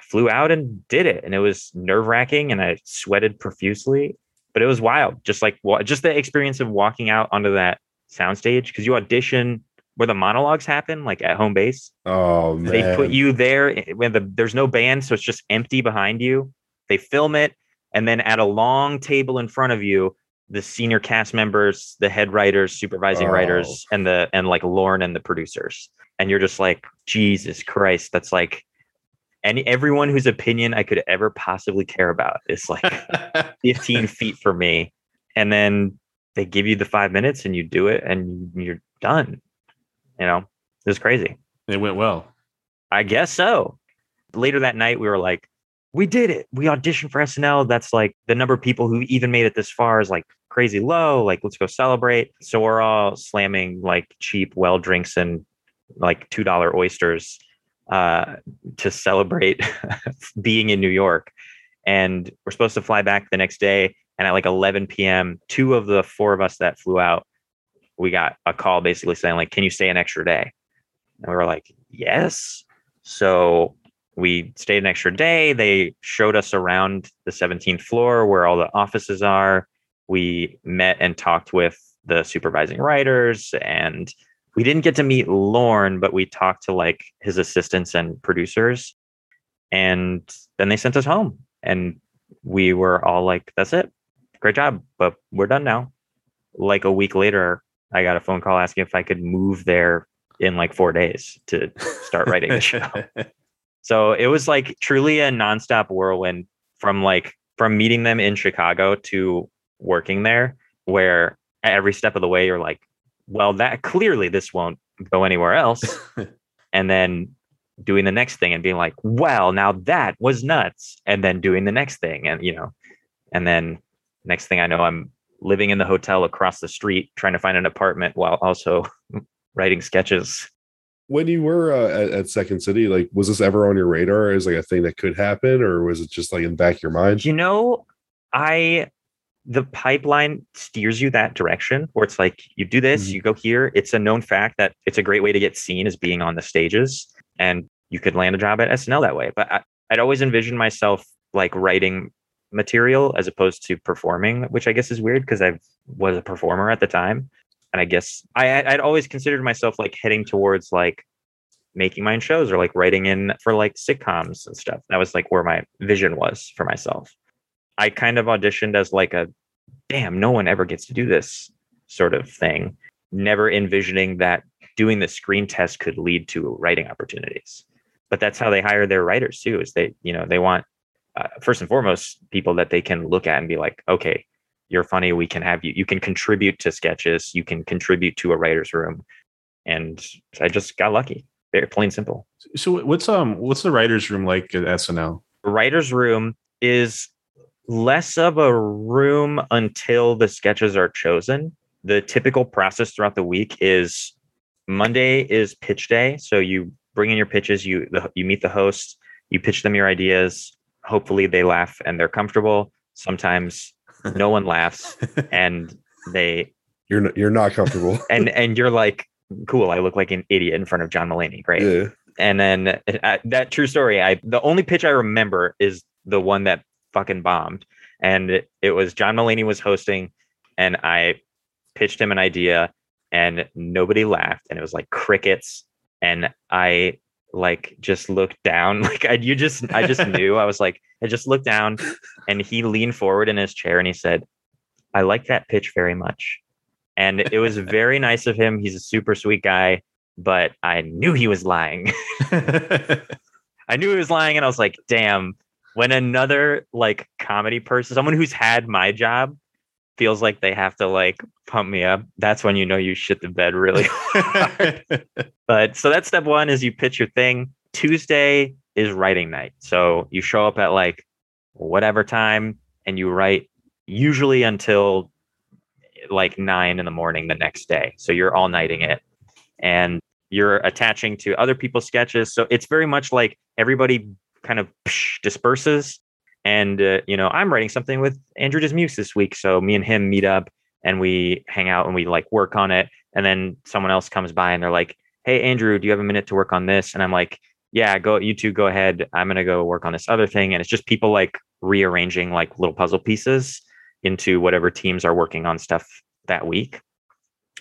flew out and did it. And it was nerve wracking and I sweated profusely, but it was wild. Just like just the experience of walking out onto that soundstage because you audition where the monologues happen, like at home base. Oh man. They put you there eh, when the there's no band, so it's just empty behind you. They film it, and then at a long table in front of you, the senior cast members, the head writers, supervising Oh. writers, and the and like Lorne and the producers, and you're just like Jesus Christ, that's like. And everyone whose opinion I could ever possibly care about is like 15 feet from me. And then they give you the five minutes and you do it and you're done. You know, it was crazy. it went well. I guess so. Later that night, we were like, we did it. We auditioned for SNL. That's like the number of people who even made it this far is like crazy low. Like, let's go celebrate. So we're all slamming like cheap well drinks and like $2 oysters uh, to celebrate being in New York. And we're supposed to fly back the next day. And at like 11 p.m., two of the four of us that flew out, we got a call basically saying, like, can you stay an extra day? And we were like, yes. So we stayed an extra day. They showed us around the 17th floor where all the offices are. We met and talked with the supervising writers and we didn't get to meet Lorne, but we talked to like his assistants and producers. And then they sent us home and we were all like, that's it. Great job, but we're done now. Like a week later, I got a phone call asking if I could move there in like four days to start writing the show. So it was like truly a nonstop whirlwind from like from meeting them in Chicago to working there, where every step of the way you're like, well, that clearly this won't go anywhere else. and then doing the next thing and being like, well, now that was nuts. And then doing the next thing. And, you know, and then next thing I know, I'm living in the hotel across the street trying to find an apartment while also writing sketches. When you were uh, at, at Second City, like, was this ever on your radar as like a thing that could happen, or was it just like in the back of your mind? You know, I the pipeline steers you that direction where it's like you do this, Mhm. you go here. It's a known fact that it's a great way to get seen as being on the stages, and you could land a job at SNL that way. But I, I'd always envisioned myself like writing material as opposed to performing, which I guess is weird because I was a performer at the time, and I guess I I'd always considered myself like heading towards like making my own shows or like writing in for like sitcoms and stuff. That was like where my vision was for myself. I kind of auditioned as like a damn, no one ever gets to do this sort of thing, never envisioning that doing the screen test could lead to writing opportunities. But that's how they hire their writers too. Is they, you know, they want uh, first and foremost people that they can look at and be like, okay, you're funny. We can have you. You can contribute to sketches. You can contribute to a writer's room. And I just got lucky. Very plain simple. So what's um what's the writers' room like at SNL? writer's room is less of a room until the sketches are chosen. The typical process throughout the week is Monday is pitch day. So you bring in your pitches, you the, you meet the hosts, you pitch them your ideas. Hopefully they laugh and they're comfortable. Sometimes no one laughs and they You're not, you're not comfortable. and and you're like, cool, I look like an idiot in front of John Mulaney. Great yeah. and then uh, that true story i the only pitch i remember is the one that fucking bombed and it, it was john Mulaney was hosting and i pitched him an idea and nobody laughed and it was like crickets and i like just looked down like i you just i just knew i was like i just looked down and he leaned forward in his chair and he said i like that pitch very much and it was very nice of him he's a super sweet guy but I knew he was lying. I knew he was lying, and I was like, damn, when another like comedy person, someone who's had my job, feels like they have to like pump me up, that's when you know you shit the bed really hard. but so that's step one is you pitch your thing. Tuesday is writing night. So you show up at like whatever time and you write usually until like nine in the morning the next day. So you're all nighting it and you're attaching to other people's sketches. So it's very much like everybody kind of disperses. And, uh, you know, I'm writing something with Andrew Dismukes this week. So me and him meet up and we hang out and we like work on it. And then someone else comes by and they're like, Hey, Andrew, do you have a minute to work on this? And I'm like, Yeah, go, you two go ahead. I'm to go work on this other thing. And it's just people like rearranging like little puzzle pieces into whatever teams are working on stuff that week.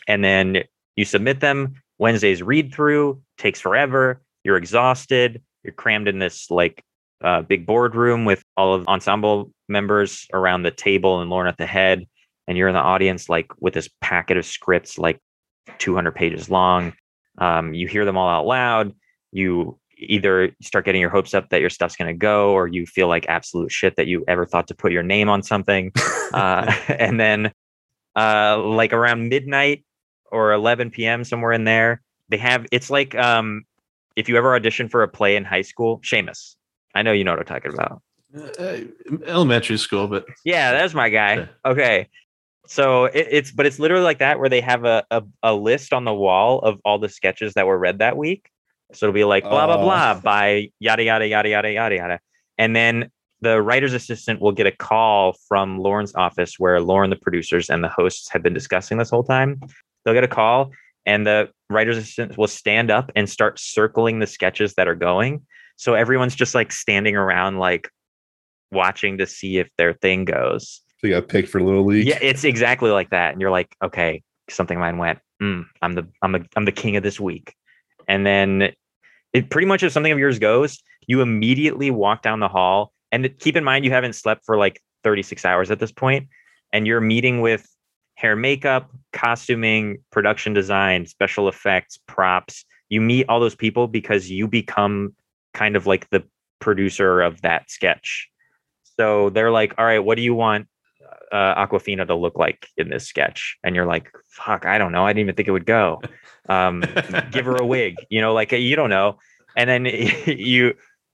And then you submit them. Wednesday's read through takes forever. You're exhausted. You're crammed in this like uh, big boardroom with all of ensemble members around the table and Lorne at the head. And you're in the audience like with this packet of scripts like 200 pages long. Um, you hear them all out loud. You either start getting your hopes up that your stuff's going to go or you feel like absolute shit that you ever thought to put your name on something. Uh, and then uh, like around midnight or 11 p.m. somewhere in there. They have it's like um, if you ever audition for a play in high school, Seamus. I know you know what I'm talking about. Uh, elementary school, but Yeah, that's my guy. Okay. So it, it's but it's literally like that where they have a, a a list on the wall of all the sketches that were read that week. So it'll be like blah blah Oh. blah by yada yada yada yada yada yada. And then the writer's assistant will get a call from Lorne's office where Lorne, the producers, and the hosts have been discussing this whole time. They'll get a call and the writer's assistant will stand up and start circling the sketches that are going. So everyone's just like standing around like watching to see if their thing goes. So you got picked for Little League. Yeah, it's exactly like that. And you're like, okay, something mine went. Mm, I'm the I'm the I'm the king of this week. And then it pretty much if something of yours goes, you immediately walk down the hall. And keep in mind you haven't slept for like 36 hours at this point, and you're meeting with hair, makeup, costuming, production design, special effects, props. You meet all those people because you become kind of like the producer of that sketch. So they're like, all right, what do you want uh, Awkwafina to look like in this sketch? And you're like, fuck, I don't know. I didn't even think it would go. Um, give her a wig, you know, like you don't know. and then you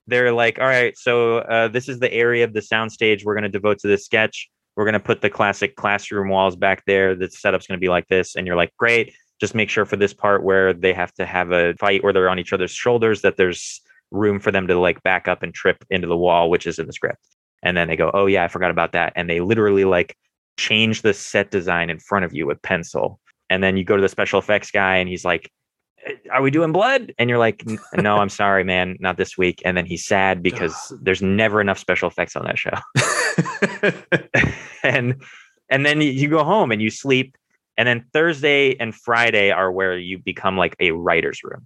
they're like, all right, so uh, this is the area of the soundstage we're going to devote to this sketch. We're going to put the classic classroom walls back there. The setup's going to be like this. And you're like, great. Just make sure for this part where they have to have a fight or they're on each other's shoulders that there's room for them to like back up and trip into the wall, which is in the script. And then they go, oh, yeah, I forgot about that. And they literally like change the set design in front of you with pencil. And then you go to the special effects guy and he's like, eh, are we doing blood? And you're like, no, I'm sorry, man, not this week. And then he's sad because there's never enough special effects on that show. and and then you go home and you sleep. And then Thursday and Friday are where you become like a writer's room,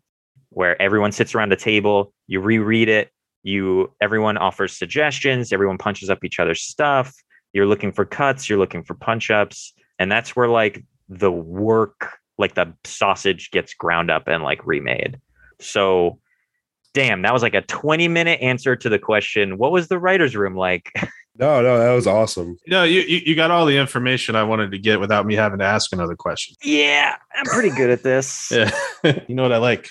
where everyone sits around a table, you reread it, you everyone offers suggestions, everyone punches up each other's stuff. You're looking for cuts, you're looking for punch ups, and that's where like the work like the sausage gets ground up and like remade. So damn, that was like a 20 minute answer to the question, what was the writer's room like? No, no, that was awesome. No, you, you you got all the information I wanted to get without me having to ask another question. Yeah, I'm pretty good at this. Yeah. you know what I like.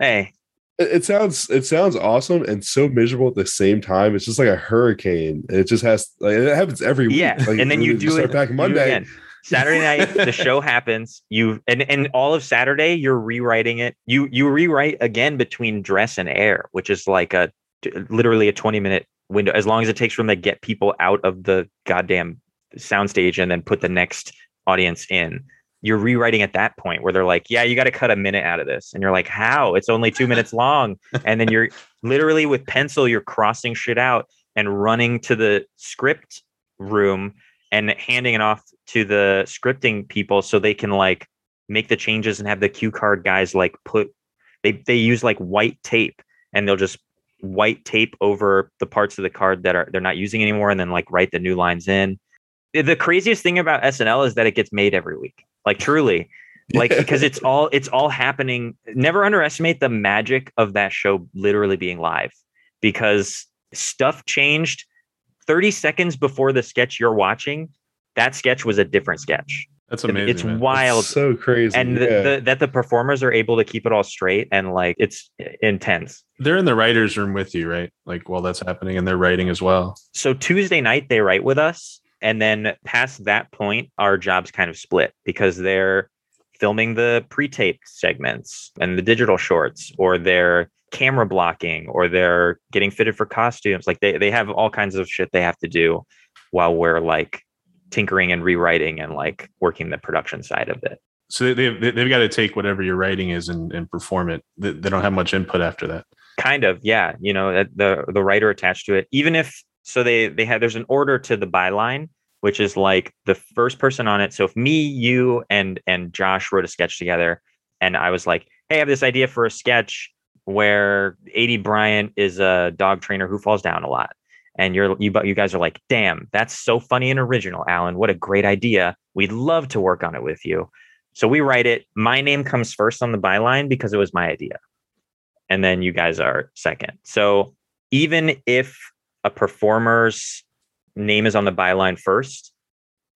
Hey, It, sounds it sounds awesome and so miserable at the same time. It's just like a hurricane. It just has like it happens every week. yeah, Like, and then you just do start it back you Monday. again. Saturday night, the show happens. You and and all of Saturday, you're rewriting it. You you rewrite again between dress and air, which is like a literally a 20 minute window. As long as it takes for them to get people out of the goddamn soundstage and then put the next audience in. You're rewriting at that point where they're like, "Yeah, you got to cut a minute out of this," and you're like, "How? It's only two minutes long." And then you're literally with pencil, you're crossing shit out and running to the script room and handing it off to the scripting people so they can like make the changes and have the cue card guys like put they they use like white tape and they'll just white tape over the parts of the card that are they're not using anymore and then like write the new lines in. The craziest thing about SNL is that it gets made every week. Like truly. Like because it's all it's all happening. Never underestimate the magic of that show literally being live because stuff changed 30 seconds before the sketch you're watching. That sketch was a different sketch. That's amazing. it's man. wild It's so crazy. and the, the, that the performers are able to keep it all straight and like it's uh, intense. They're in the writer's room with you, right? Like while that's happening and they're writing as well. So Tuesday night they write with us, and then past that point, our jobs kind of split because they're filming the pre-taped segments and the digital shorts, or they're camera blocking, or they're getting fitted for costumes. Like they they have all kinds of shit they have to do while we're like tinkering and rewriting and like working the production side of it. So they, they, they've got to take whatever your writing is and, and perform it. They, they don't have much input after that. kind of yeah you know the the writer attached to it even if so they they have there's an order to the byline which is like the first person on it. So if me you and and josh wrote a sketch together and i was like hey i have this idea for a sketch where Aidy Bryant is a dog trainer who falls down a lot. And you're you but you guys are like damn that's so funny and original alan. What a great idea. We'd love to work on it with you. So we write it. My name comes first on the byline because it was my idea. And then you guys are second. So even if a performer's name is on the byline first,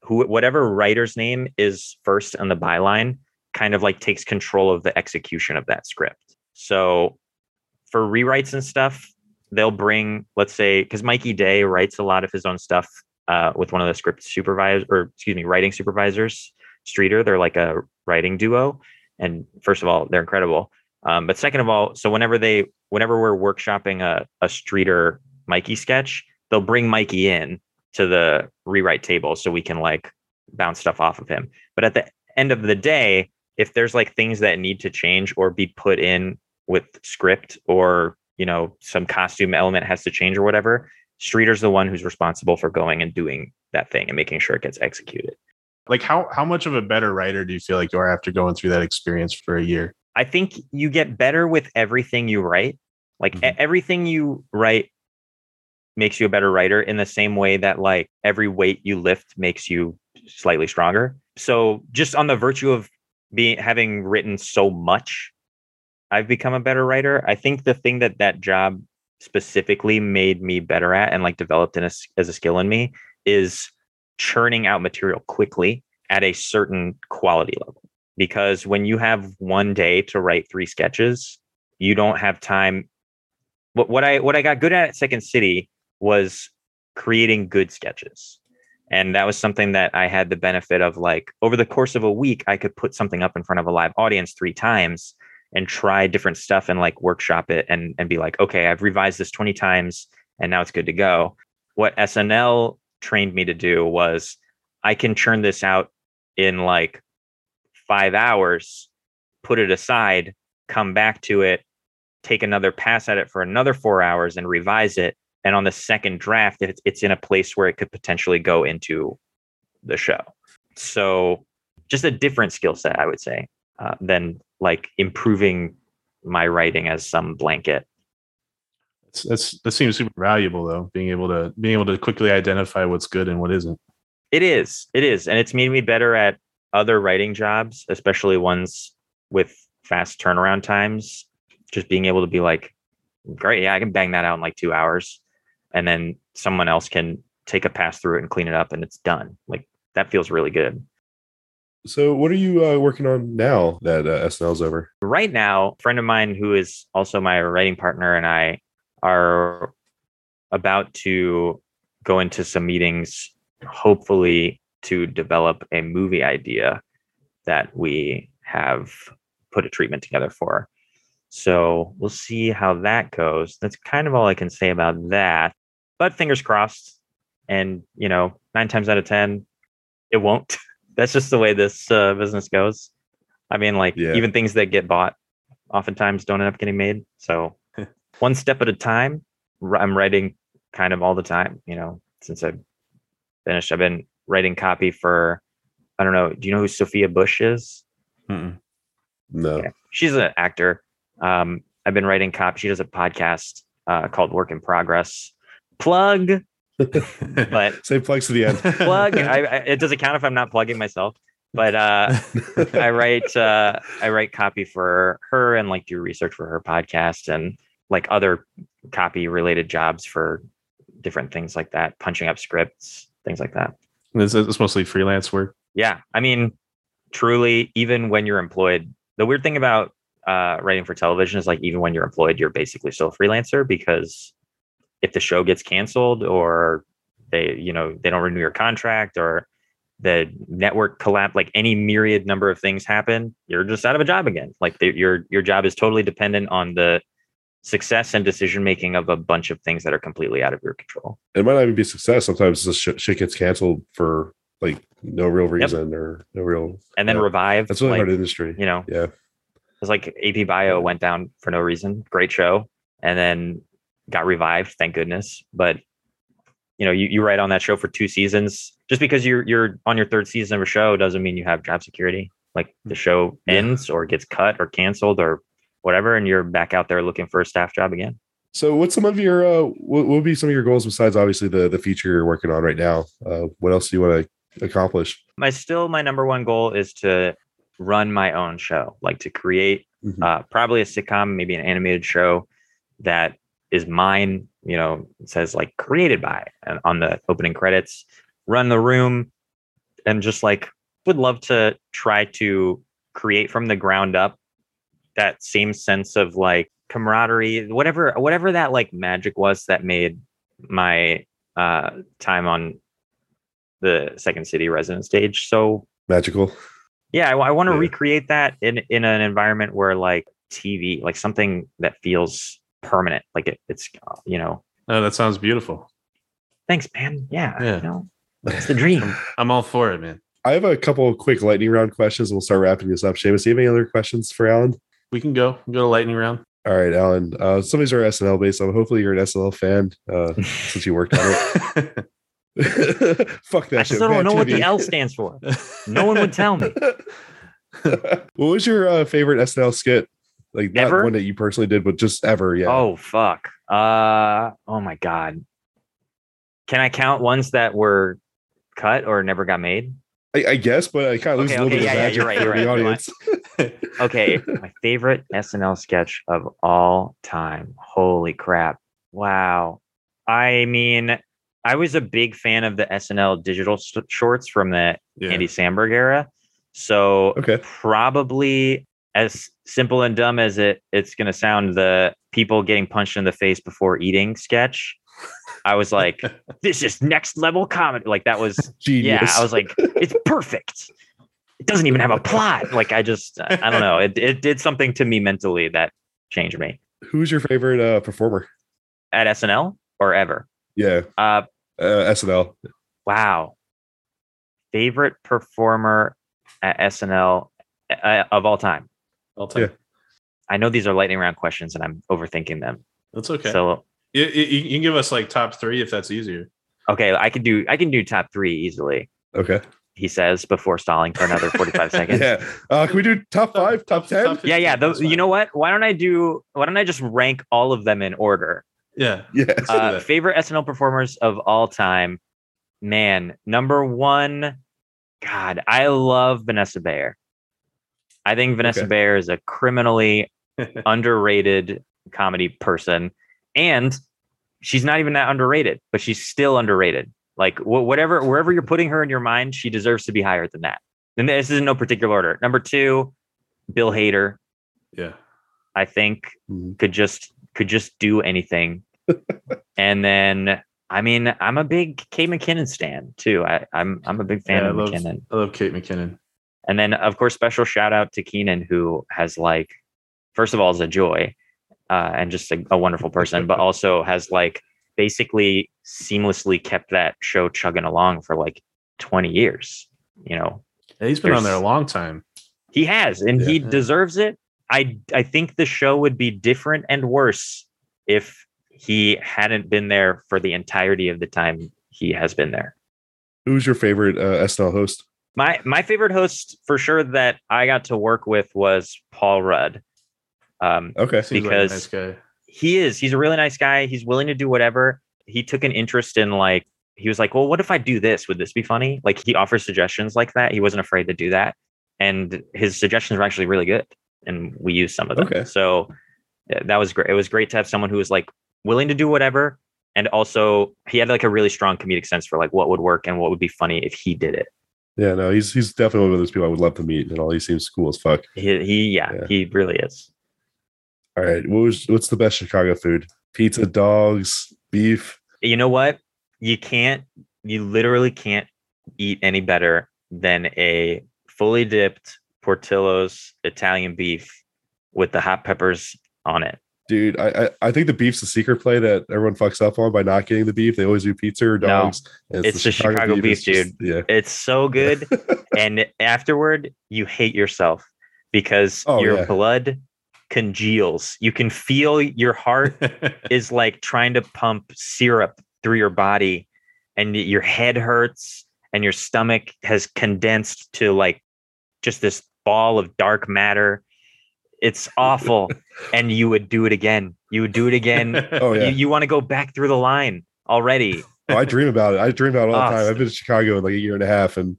who whatever writer's name is first on the byline kind of like takes control of the execution of that script. So for rewrites and stuff, they'll bring, let's say, because Mikey Day writes a lot of his own stuff uh, with one of the script supervisors, or excuse me, writing supervisors, Streeter. They're like a writing duo. And first of all, they're incredible. Um, but second of all, so whenever they, whenever we're workshopping a, a Streeter Mikey sketch, they'll bring Mikey in to the rewrite table so we can like bounce stuff off of him. But at the end of the day, if there's like things that need to change or be put in with script or you know some costume element has to change or whatever, Streeter's the one who's responsible for going and doing that thing and making sure it gets executed. Like how how much of a better writer do you feel like you are after going through that experience for a year? I think you get better with everything you write. Like Mhm. everything you write makes you a better writer in the same way that like every weight you lift makes you slightly stronger. So just on the virtue of being having written so much, I've become a better writer. I think the thing that that job specifically made me better at and like developed in a, as a skill in me is churning out material quickly at a certain quality level because when you have one day to write three sketches, you don't have time what what I what I got good at at Second City was creating good sketches. And that was something that I had the benefit of like over the course of a week, I could put something up in front of a live audience three times and try different stuff and like workshop it and and be like, okay, I've revised this 20 times and now it's good to go. What SNL trained me to do was I can churn this out in like five hours, put it aside, come back to it, take another pass at it for another four hours and revise it. And on the second draft, it's, it's in a place where it could potentially go into the show. So just a different skill set, I would say, uh, than like improving my writing as some blanket. That's, that's that seems super valuable though, being able to being able to quickly identify what's good and what isn't. It is. It is. And it's made me better at other writing jobs, especially ones with fast turnaround times. Just being able to be like, great, yeah, I can bang that out in like two hours. And then someone else can take a pass through it and clean it up and it's done. Like that feels really good. So, what are you uh, working on now that uh, SNL's over? Right now, a friend of mine who is also my writing partner and I are about to go into some meetings, hopefully to develop a movie idea that we have put a treatment together for. So we'll see how that goes. That's kind of all I can say about that. But fingers crossed. And, you know, nine times out of 10, it won't. That's just the way this uh, business goes. I mean, like, Yeah. even things that get bought oftentimes don't end up getting made. So one step at a time, I'm writing kind of all the time, you know, since I finished. I've been writing copy for, I don't know, do you know who Sophia Bush is? Mm-mm. No. Yeah. She's an actor. Um, I've been writing copy. She does a podcast uh, called Work in Progress. Plug, but Say plugs to the end. plug. I, I, it doesn't count if I'm not plugging myself. But uh, I write uh, I write copy for her and like do research for her podcast and like other copy related jobs for different things like that, punching up scripts, things like that. it's, it's mostly freelance work. Yeah, I mean, truly, even when you're employed, the weird thing about uh, writing for television is like even when you're employed, you're basically still a freelancer because if the show gets canceled or they, you know, they don't renew your contract or the network collapse, like any myriad number of things happen, you're just out of a job again. Like the, your your job is totally dependent on the success and decision making of a bunch of things that are completely out of your control. it might not even be success. Sometimes the sh- shit gets canceled for like no real reason or no real. And then Yeah. revive, That's really like, hard industry. you know, Yeah. It's like AP Bio went down for no reason. Great show. And then got revived, thank goodness. But you know, you, you write on that show for two seasons. Just because you're you're on your third season of a show doesn't mean you have job security. Like the show Yeah. ends or gets cut or canceled or whatever, and you're back out there looking for a staff job again. So, what's some of your uh, what, would be some of your goals besides obviously the the feature you're working on right now? Uh, what else do you want to accomplish? My still my number one goal is to run my own show, like to create Mhm. uh, probably a sitcom, maybe an animated show that is mine. You know, it says like created by and on the opening credits. Run the room, and just like would love to try to create from the ground up that same sense of like camaraderie, whatever whatever that like magic was that made my uh, time on the Second City resident stage so Magical. yeah, I, want to Yeah. recreate that in in an environment where like TV, like something that feels permanent, like it, it's uh, you know. Oh, that sounds beautiful. Thanks, man. Yeah, Yeah. you know, it's the dream. I'm all for it, man. I have a couple of quick lightning round questions. We'll start wrapping this up. Seamus, do you have any other questions for Alan? We can go go to lightning round. All right, Alan. Uh, some of these are SNL based, so hopefully you're an SNL fan uh, since you worked on it. Fuck that I shit. still don't Mad know what the L stands for. No one would tell me. what was your uh, favorite SNL skit? Like not Ever? one that you personally did, but just ever. Yeah. Oh fuck. Uh oh my god. Can I count ones that were cut or never got made? I, I guess, but I kind of lose Okay, a little okay, bit yeah, yeah, of magic you're right, you're the right, audience. Okay, my favorite SNL sketch of all time. Holy crap. Wow. I mean, I was a big fan of the SNL digital s- shorts from the yeah. Andy Samberg era. So Okay. probably as simple and dumb as it it's gonna sound, the people getting punched in the face before eating sketch. I was like, this is next level comedy. Like that was Genius. yeah. I was like, it's perfect. It doesn't even have a plot. Like I just I don't know. It it did something to me mentally that changed me Who's your favorite uh, performer? at SNL or ever. Yeah, Uh, uh, SNL. wow. Favorite performer at SNL uh, of all time. I'll tell Yeah. you. I know these are lightning round questions and I'm overthinking them. That's okay. So you, you, you can give us like top three if that's easier. okay, I can do I can do top three easily. Okay. He says before stalling for another 45 seconds. Yeah. Uh, can we do top five, top ten? Yeah, yeah. 15, Those, you know what? Why don't I do? Why don't I just rank all of them in order? Yeah. Yes. Uh, favorite SNL performers of all time. Man, number one. God, I love Vanessa Bayer. I think Vanessa Okay. Bayer is a criminally underrated comedy person, and she's not even that underrated, but she's still underrated. Like wh- whatever, wherever you're putting her in your mind, she deserves to be higher than that. And this is in no particular order. Number two, Bill Hader. yeah. I think Mhm. could just could just do anything. and then I mean, I'm a big Kate McKinnon stan too. I, I'm I'm a big fan Yeah, I of love- McKinnon. I love Kate McKinnon. And then of course, special shout out to Kenan, who has like, first of all, is a joy, uh, and just a, a wonderful person, but also has like basically seamlessly kept that show chugging along for like 20 years. You know, Yeah, he's been on there a long time. he has, and he Yeah. deserves it. I I think the show would be different and worse if he hadn't been there for the entirety of the time he has been there. Who's your favorite uh, SNL host? My my favorite host for sure that I got to work with was Paul Rudd. Um, Okay. Seems Because- like nice he is he's a really nice guy. He's willing to do whatever. He took an interest in like he was like, well, what if I do this? Would this be funny? Like he offers suggestions like that. He wasn't afraid to do that, and his suggestions were actually really good, and we used some of them. Okay. So that was great. It was great to have someone who was like willing to do whatever, and also he had like a really strong comedic sense for like what would work and what would be funny if he did it. Yeah, no, he's he's definitely one of those people I would love to meet and all. He seems cool as fuck. He, he yeah, Yeah. he really is. All right. What was what's the best Chicago food? Pizza, dogs, beef. you know what? You can't, you literally can't eat any better than a fully dipped Portillo's Italian beef with the hot peppers on it. Dude, I, I I think the beef's the secret play that everyone fucks up on by not getting the beef. They always do pizza or dogs. and it's the Chicago beef, It's just- Yeah. It's so good. and afterward, you hate yourself because Oh, your yeah. blood congeals. You can feel your heart is like trying to pump syrup through your body and your head hurts and your stomach has condensed to like just this ball of dark matter it's awful and you would do it again you would do it again Oh yeah. you, you want to go back through the line already Oh, I dream about it. I dream about it all the Oh, time. I've been to Chicago in like a year and a half, and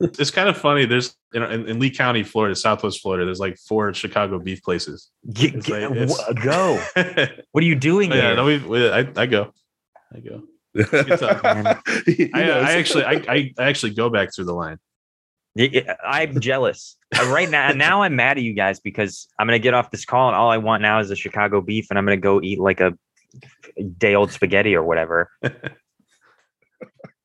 it's kind of funny. There's you in, in Lee County, Florida, Southwest Florida. There's like four Chicago beef places. Get- It's get- like- go what are you doing oh, here no, we, we, I, I go, I go. time, man. He I, uh, knows. I actually, I, I, I actually go back through the line. I'm jealous. Uh, right now, now I'm mad at you guys because I'm gonna get off this call and all I want now is a Chicago beef and I'm gonna go eat like a day old spaghetti or whatever.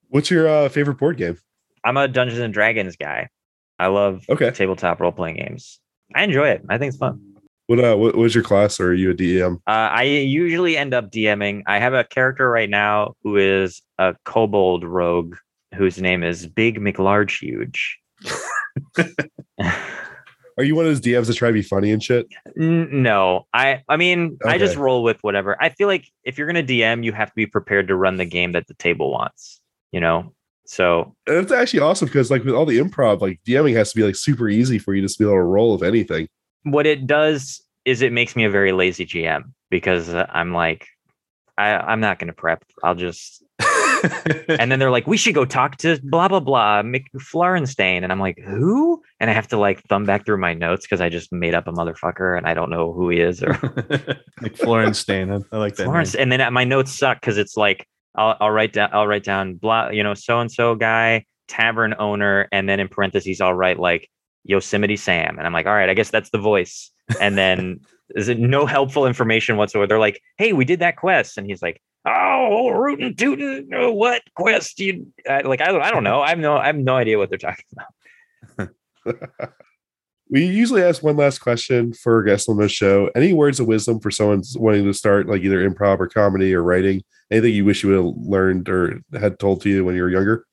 What's your uh, favorite board game? I'm a Dungeons and Dragons guy. I love Okay. tabletop role playing games. I enjoy it. I think it's fun. What uh, what was your class, or are you a DM? Uh, I usually end up DMing. I have a character right now who is a kobold rogue whose name is Big McLarge Huge. Are you one of those DMs that try to be funny and shit? No, I I mean I just roll with whatever. I feel like if you're gonna DM, you have to be prepared to run the game that the table wants. You know, so And it's actually awesome because like with all the improv, like DMing has to be like super easy for you to just be able to roll if anything. what it does is it makes me a very lazy GM because uh, I'm like, I I'm not gonna prep. I'll just and then they're like, we should go talk to blah blah blah McFlorenstein, and I'm like, who? And I have to like thumb back through my notes because I just made up a motherfucker and I don't know who he is or like Florenstain. I, I like that. Florence. name. And then uh, my notes suck because it's like I'll, I'll write down I'll write down blah you know so and so guy tavern owner and then in parentheses I'll write like Yosemite Sam. And I'm like, all right, I guess that's the voice. And then is it no helpful information whatsoever? They're like, hey, we did that quest. And he's like, oh, rootin' tootin', oh, what quest you I, like? I, I don't know. I have no, I have no idea what they're talking about. we usually ask one last question for a guest on the show. Any words of wisdom for someone wanting to start like either improv or comedy or writing? Anything you wish you would have learned or had told to you when you were younger?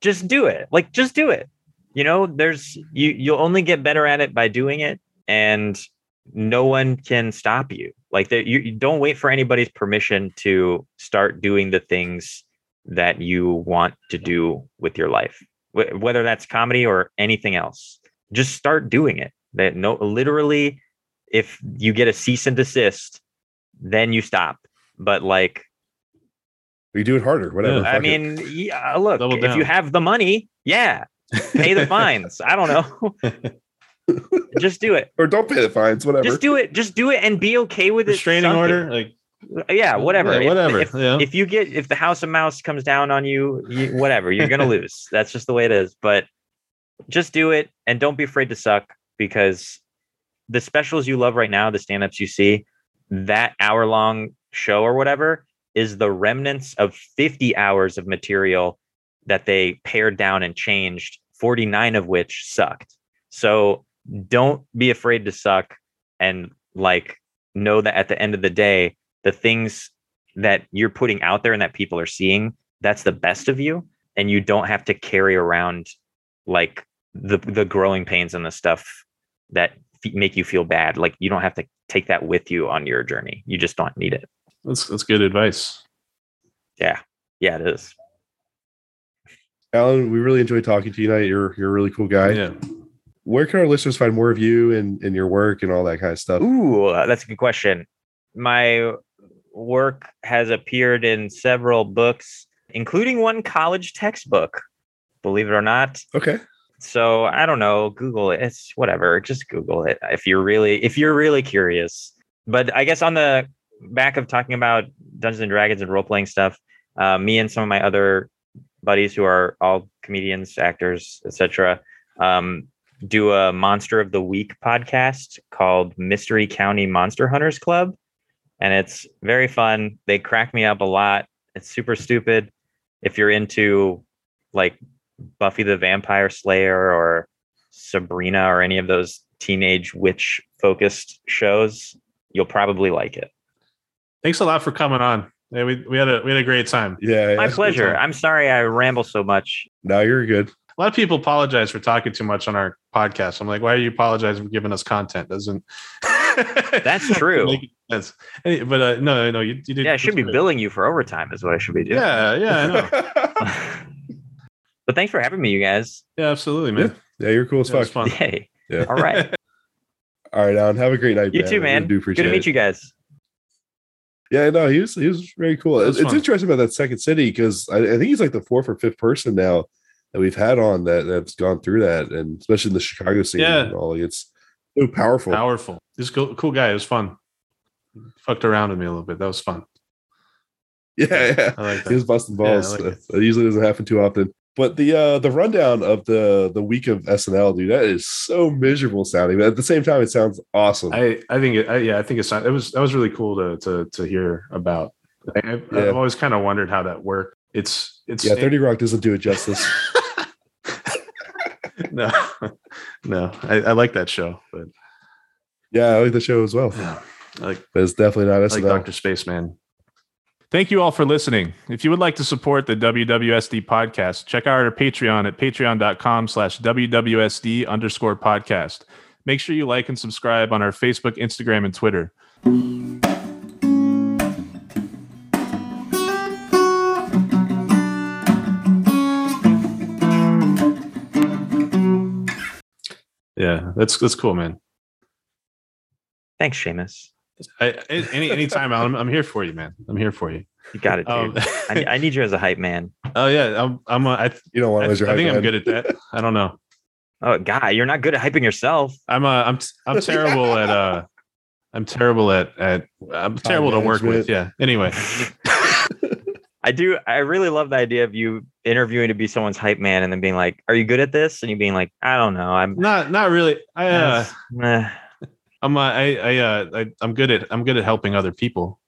Just do it. Like, just do it. You know, there's you. You'll only get better at it by doing it, and no one can stop you. Like, that you, you don't wait for anybody's permission to start doing the things that you want to do with your life, Wh- whether that's comedy or anything else just start doing it. That no, literally, if you get a cease and desist, then you stop. But like, We do it harder, whatever. I mean, yeah, look, Double if down. you have the money, yeah, pay the fines. I don't know. just do it. or don't pay the fines, whatever. Just do it. Just do it and be okay with it. Restraining order, like Yeah, whatever. Yeah, If- whatever. If, yeah. if you get if the house of mouse comes down on you, you whatever you're gonna lose that's just the way it is but just do it and don't be afraid to suck because the specials you love right now the stand-ups you see that hour long show or whatever is the remnants of 50 hours of material that they pared down and changed 49 of which sucked so don't be afraid to suck and like know that at the end of the day the things that you're putting out there and that people are seeing that's the best of you and you don't have to carry around like the the growing pains and the stuff that f- make you feel bad like you don't have to take that with you on your journey you just don't need it that's that's good advice. yeah yeah it is Alan, we really enjoyed talking to you tonight. You're you're a really cool guy. Yeah. Where can our listeners find more of you and, and your work and all that kind of stuff? Ooh, that's a good question. My work has appeared in several books, including one college textbook. Believe it or not. Okay. So I don't know. Google it. It's whatever. Just Google it if you're really if you're really curious. But I guess on the back of talking about Dungeons and Dragons and role playing stuff, uh, me and some of my other buddies who are all comedians, actors, etc., um, do a Monster of the Week podcast called Mystery County Monster Hunters Club, and it's very fun. They crack me up a lot. It's super stupid. If you're into like Buffy the Vampire Slayer or Sabrina or any of those teenage witch focused shows, you'll probably like it. Thanks a lot for coming on. Yeah, we, we had a we had a great time. Yeah. My pleasure. I'm sorry I ramble so much. Now you're good. A lot of people apologize for talking too much on our podcast. I'm like, why are you apologizing for giving us content? Doesn't That's true. make sense. Hey, But uh, no, no, you, you did. Yeah, I should be great. billing you for overtime is what I should be doing. Yeah, yeah, I know. but thanks for having me, you guys. Yeah, absolutely, man. yeah, you're cool as Yeah, fuck. fun. Yay. Yeah. All right. All right, Alan. Have a great night. You man. too, I really man. do Good to meet it. you guys. Yeah, no, he was he was very cool. It was It's fun. interesting about that second city because I, I think he's like the fourth or fifth person now that we've had on that that's gone through that, and especially in the Chicago scene. Yeah. and all, like, it's so powerful. Powerful. He's a cool, cool guy. It was fun. Fucked around with me a little bit. That was fun. Yeah, yeah. I like He was that. busting Yeah, balls. like it. that usually doesn't happen too often. But the uh the rundown of the the week of SNL, dude, that is so miserable sounding. But at the same time, it sounds awesome. I, I think it, I, yeah, I think it's it was that was really cool to to to hear about. I, I've, Yeah. I've always kind of wondered how that worked. It's it's yeah, 30 Rock doesn't do it justice. no, no, I, I like that show, but yeah, I like the show as well. yeah, I like But it's definitely not I like. Doctor Spaceman. Thank you all for listening. If you would like to support the WWSD podcast, check out our Patreon at patreon.com slash WWSD underscore podcast. Make sure you like and subscribe on our Facebook, Instagram, and Twitter. Yeah, that's that's cool, man. Thanks, Seamus. I, I- any anytime, Alan, I'm, I'm here for you, man. I'm here for you. You got it, dude. Um, I, I need you as a hype man. oh yeah, I'm. I'm. A, I, You don't want I, to lose your I think hype I'm good at that. I don't know. Oh, guy, you're not good at hyping yourself. I'm. Uh, I'm. I'm terrible at. Uh, I'm terrible at. At. I'm terrible to work with. Yeah. Anyway. I do. I really love the idea of you interviewing to be someone's hype man and then being like, "Are you good at this?" And you being like, "I don't know. I'm Not not really. I uh, eh." I'm uh, I I uh I, I'm good at I'm good at helping other people.